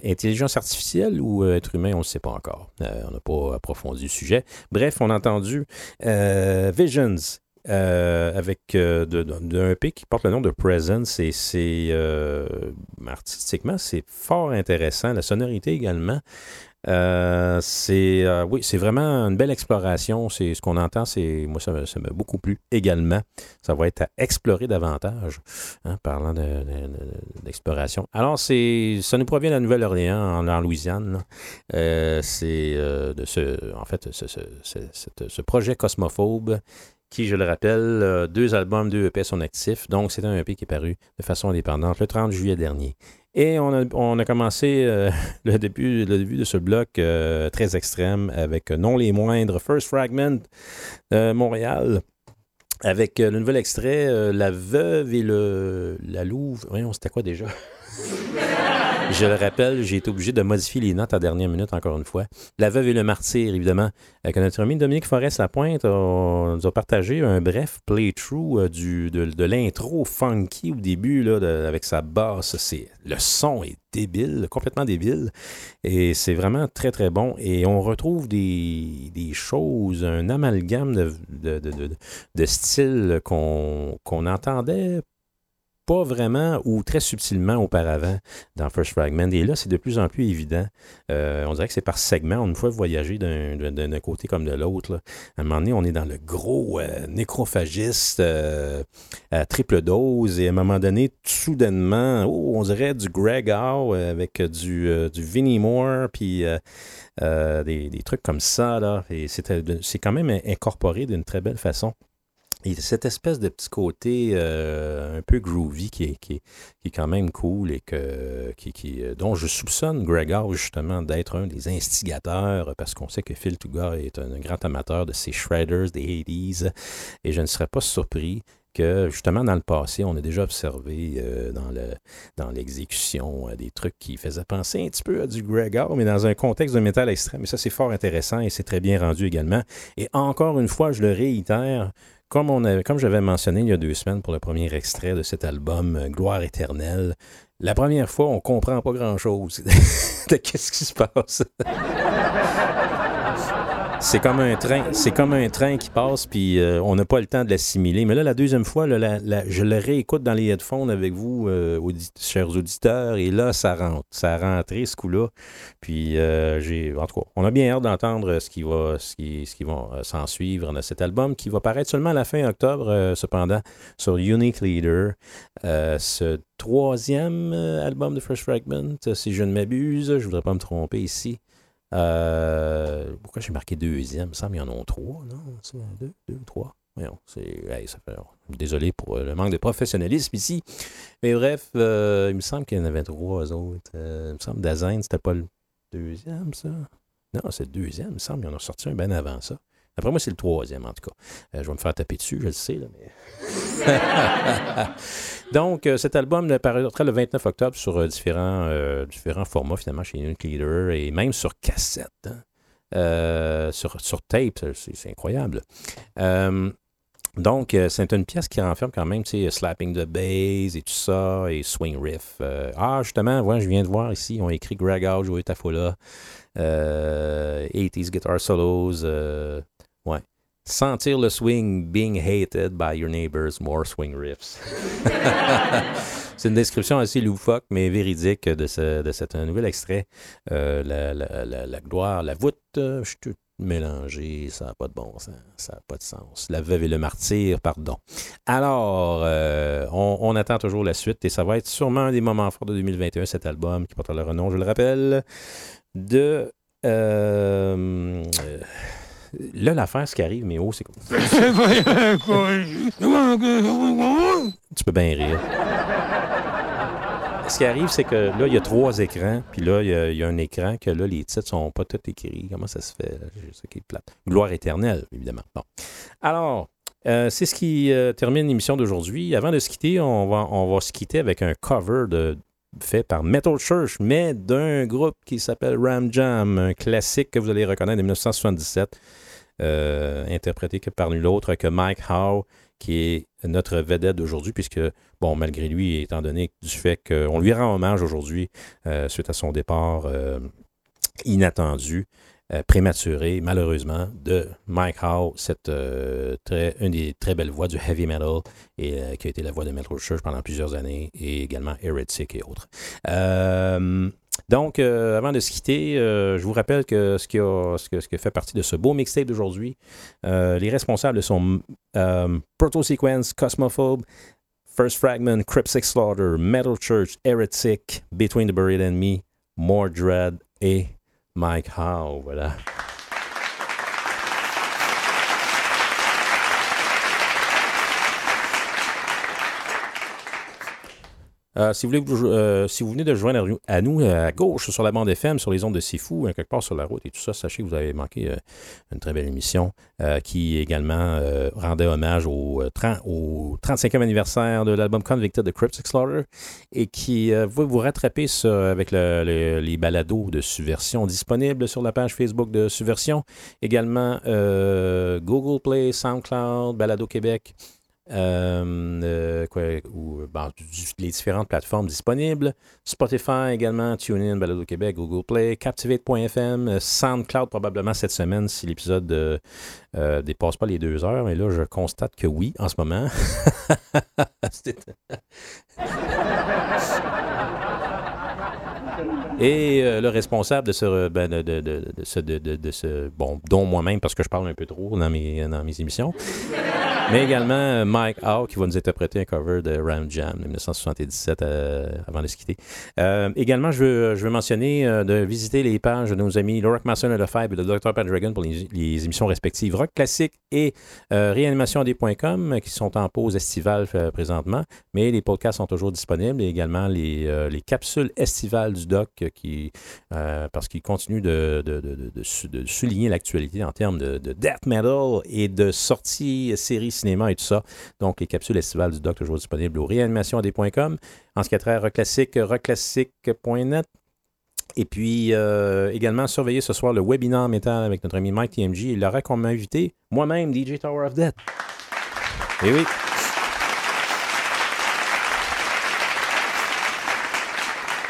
intelligence, artificielle ou euh, être humain, on ne sait pas encore. Euh, on n'a pas approfondi le sujet. Bref, on a entendu Visions. avec d'un EP qui porte le nom de Presence et c'est artistiquement c'est fort intéressant la sonorité également Euh, c'est euh, oui c'est vraiment une belle exploration c'est ce qu'on entend c'est moi ça ça m'a beaucoup plu également ça va être à explorer davantage hein, parlant de- de- de- d'exploration alors c'est ça nous provient de la Nouvelle-Orléans en, Louisiane. Euh, c'est de ce en fait ce, ce- projet cosmophobe qui, je le rappelle, deux albums, deux EP sont actifs. Donc, c'est un EP qui est paru de façon indépendante le 30 juillet dernier. Et on a, on a commencé euh, le, début, le début de ce bloc euh, très extrême avec euh, non les moindres First Fragment Montréal. Avec le nouvel extrait, La Veuve et le, la Louve. Voyons, c'était quoi déjà? Je le rappelle, j'ai été obligé de modifier les notes à dernière minute, encore une fois. La veuve et le martyr, évidemment. Que notre ami Dominique Forest-Lapointe nous a partagé un bref playthrough euh, du, de, l'intro funky au début, là, avec sa basse. Le son est débile, complètement débile. Et c'est vraiment très, très bon. Et on retrouve des, des choses, un amalgame de, de, de, de- styles qu'on, qu'on entendait pas vraiment ou très subtilement auparavant dans First Fragment. Et là, c'est de plus en plus évident. Euh, on dirait que c'est par segment. Une fois voyager d'un côté comme de l'autre, à un moment donné, on est dans le gros euh, nécrophagiste euh, à triple dose. Et à un moment donné, soudainement, oh, on dirait du Greg Howe avec du, du Vinnie Moore, puis des, des trucs comme ça. Là. Et c'est quand même incorporé d'une très belle façon. Et cette espèce de petit côté euh, un peu groovy qui est, qui, est, qui est quand même cool et que, qui, qui, euh, dont je soupçonne Greg Howe justement d'être un des instigateurs parce qu'on sait que Phil Touga est un, grand amateur de ces shredders des 80s et je ne serais pas surpris que justement dans le passé, on a déjà observé euh, dans, le, dans l'exécution euh, des trucs qui faisaient penser un petit peu à du Greg Howe, mais dans un contexte de métal extrême. Et ça, c'est fort intéressant et c'est très bien rendu également. Et encore une fois, je le réitère, comme, on comme j'avais mentionné il y a deux semaines pour le premier extrait de cet album euh, Gloire éternelle, la première fois, on comprend pas grand-chose de qu'est-ce qui se passe. C'est comme un train, c'est comme un train qui passe, puis euh, on n'a pas le temps de l'assimiler. Mais là, la deuxième fois, là, je le réécoute dans les headphones avec vous, euh, chers auditeurs, et là, ça rentre. Ça a rentré ce coup-là. Puis, euh, j'ai, en tout cas, on a bien hâte d'entendre ce qui va, ce qui, ce qui va s'en suivre dans cet album, qui va paraître seulement à la fin octobre, cependant, sur Unique Leader. Ce troisième album de Fresh Fragment, si je ne m'abuse, je voudrais pas me tromper ici. Euh, pourquoi j'ai marqué deuxième? Il me semble qu'il y en a trois, non? Deux, deux, trois. Voyons, c'est, désolé pour euh, le manque de professionnalisme ici. Mais bref, euh, il me semble qu'il y en avait trois autres. Euh, il me semble Dazen, c'était pas le deuxième, ça? Non, c'est le deuxième. Il me semble qu'il y en a sorti un bien avant ça. Après moi, c'est le troisième, en tout cas. Euh, je vais me faire taper dessus, je le sais, là, mais... Donc, euh, cet album paraîtra le 29 octobre sur euh, différents, différents formats, finalement, chez Unique Leader, et même sur cassette. hein. Sur, sur tape, c'est incroyable. Donc, c'est une pièce qui renferme quand même, tu sais, Slapping the Bass et tout ça, et Swing Riff. Ah, justement, ouais, je viens de voir ici, ont écrit Greg Howe, Joey Tafola, euh, 80s Guitar Solos, euh, ouais. Sentir le swing being hated by your neighbors, more swing riffs. C'est une description assez loufoque, mais véridique de, ce, de cet nouvel extrait. Euh, la, la- la- la gloire, la voûte, euh, je suis tout mélangé, ça n'a pas de bon sens, ça n'a pas de sens. La veuve et le martyr, pardon. Alors, euh, on, on attend toujours la suite et ça va être sûrement un des moments forts de 2021, cet album qui porte le nom, je le rappelle, de... euh, Là, l'affaire, ce qui arrive, mais oh, c'est quoi? Tu peux bien rire. Ce qui arrive, c'est que là, il y a trois écrans, puis là, il y, a, il y a un écran que là, les titres sont pas tous écrits. Comment ça se fait? C'est ça qui est plate. Gloire éternelle, évidemment. Bon. Alors, euh, c'est ce qui euh, termine l'émission d'aujourd'hui. Avant de se quitter, on va, on va se quitter avec un cover de, fait par Metal Church, mais d'un groupe qui s'appelle Ram Jam, un classique que vous allez reconnaître de 1977, euh, interprété que par nul autre que Mike Howe, qui est notre vedette d'aujourd'hui, puisque, bon, malgré lui, étant donné du fait qu'on lui rend hommage aujourd'hui, euh, suite à son départ euh, inattendu, euh, prématuré, malheureusement, de Mike Howe, cette, euh, une des très belles voix du heavy metal, et euh, qui a été la voix de Metal Church pendant plusieurs années, et également Heretic et autres. Donc, avant de se quitter, je vous rappelle que ce qui, fait partie de ce beau mixtape d'aujourd'hui, les responsables sont Proto Sequence, Cosmophobe, First Fragment, Cryptic Slaughter, Metal Church, Heretic, Between the Buried and Me, More Dread et Mike Howe. Voilà. Euh, si, vous euh, si vous venez de joindre à nous- à euh, gauche, sur la bande FM, sur les ondes de Sifu, euh, quelque part sur la route et tout ça, sachez que vous avez manqué une très belle émission qui également rendait hommage au, euh, 30 au 35e anniversaire de l'album Convicted de Cryptic Slaughter et qui va vous rattraper avec le- le- les balados de Subversion disponibles sur la page Facebook de Subversion. Également Google Play, SoundCloud, Balado Québec euh, euh, bon, du- les différentes plateformes disponibles. Spotify également, TuneIn, Balado Québec, Google Play, Captivate.fm, euh, SoundCloud probablement cette semaine si l'épisode euh, euh, dépasse pas les deux heures. Mais là, je constate que oui, en ce moment. Et euh, le responsable de ce, ben, de, de, de- de ce- bon, dont moi-même, parce que je parle un peu trop dans mes, dans mes émissions, mais également euh, Mike Howe qui va nous interpréter un cover de Ram Jam de 1977 euh, avant de se quitter. Euh, également, je veux, je veux mentionner de visiter les pages de nos amis Laura Mason et le Five et de Dr. Pat Dragon pour les, émissions respectives Rock Classique et réanimationd.com qui sont en pause estivale présentement, mais les podcasts sont toujours disponibles et également les, les capsules estivales du doc qui, parce qu'ils continuent de, de- de- de- souligner l'actualité en termes de death metal et de sorties, séries, cinéma et tout ça. Donc, les capsules estivales du doc toujours disponibles au réanimationd.com. En ce qui a trait à Rock Classique, rockclassique.net. Et puis, euh, également, surveillez ce soir le webinaire métal avec notre ami Mike TMG. Il aura qu'on m'a invité moi-même, DJ Tower of Death. Et oui.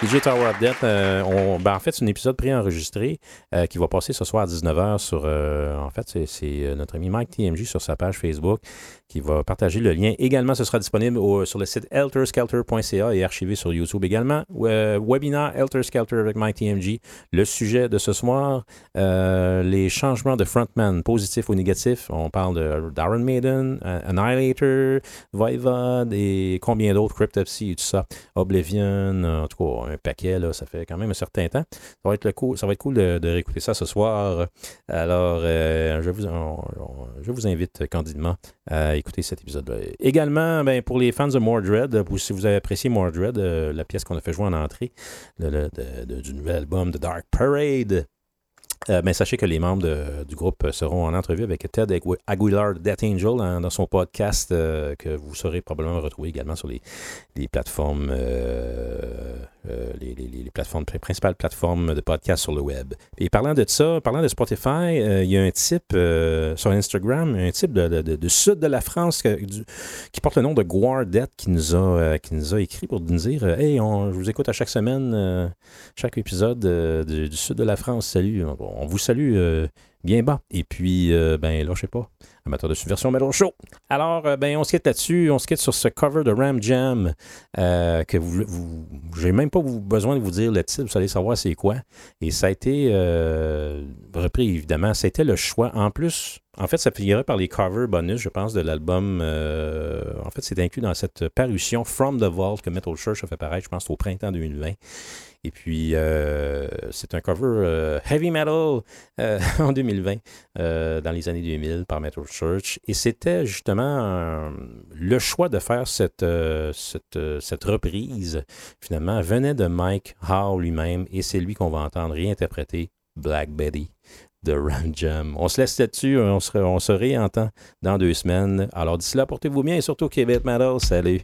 DJ Tower of Death, euh, on- ben, en fait, c'est un épisode préenregistré euh, qui va passer ce soir à 19h sur. euh, en fait, c'est- notre ami Mike TMG sur sa page Facebook qui va partager le lien. Également, ce sera disponible sur le site elterskelter.ca et archivé sur YouTube également. Webinaire Elter Skelter avec Mike TMG. Le sujet de ce soir, les changements de frontman, positifs ou négatifs. On parle de Darren Maiden, Annihilator, Voivod et combien d'autres, Cryptopsy et tout ça. Oblivion, en tout cas, un paquet, là, ça fait quand même un certain temps. Ça va être, le cool, ça va être cool de, réécouter ça ce soir. Alors, euh, je, vous, je vous invite candidement à écouter cet épisode-là. Également, ben, pour les fans de Mordred, si vous avez apprécié Mordred, euh, la pièce qu'on a fait jouer en entrée de- du nouvel album de Dark Parade, euh, ben, sachez que les membres du groupe seront en entrevue avec Ted Agu- Aguilar de Death Angel hein, dans son podcast euh, que vous saurez probablement retrouver également sur les, euh, plateformes, les principales plateformes de podcast sur le web. Et parlant de ça, parlant de Spotify, il y a un type sur Instagram, un type de, sud de la France qui porte le nom de Guardet qui nous a, qui nous a écrit pour nous dire Hey, on- je vous écoute à chaque semaine, chaque épisode du, sud de la France. Salut. On vous salue euh, bien bas. Et puis, euh, ben, là, je sais pas, amateur de subversion Metal Show. Alors, euh, ben, on se quitte là-dessus. On se quitte sur ce cover de Ram Jam euh, que j'ai même pas besoin de vous dire le titre, vous allez savoir c'est quoi. Et ça a été euh, repris, évidemment. C'était le choix. En plus, en fait, ça figurait par les covers bonus, je pense, de l'album. en fait, c'est inclus dans cette parution From the Vault que Metal Church a fait paraître, je pense, au printemps 2020. Et puis, euh, c'est un cover euh, heavy metal euh, en 2020, euh, dans les années 2000, par Metal Church. Et c'était justement le choix de faire cette, cette, cette reprise, finalement, venait de Mike Howe lui-même. Et c'est lui qu'on va entendre réinterpréter Black Betty de Ram Jam. On se laisse là-dessus, on se, on se réentend dans deux semaines. Alors d'ici là, portez-vous bien et surtout Québec Metal. Salut!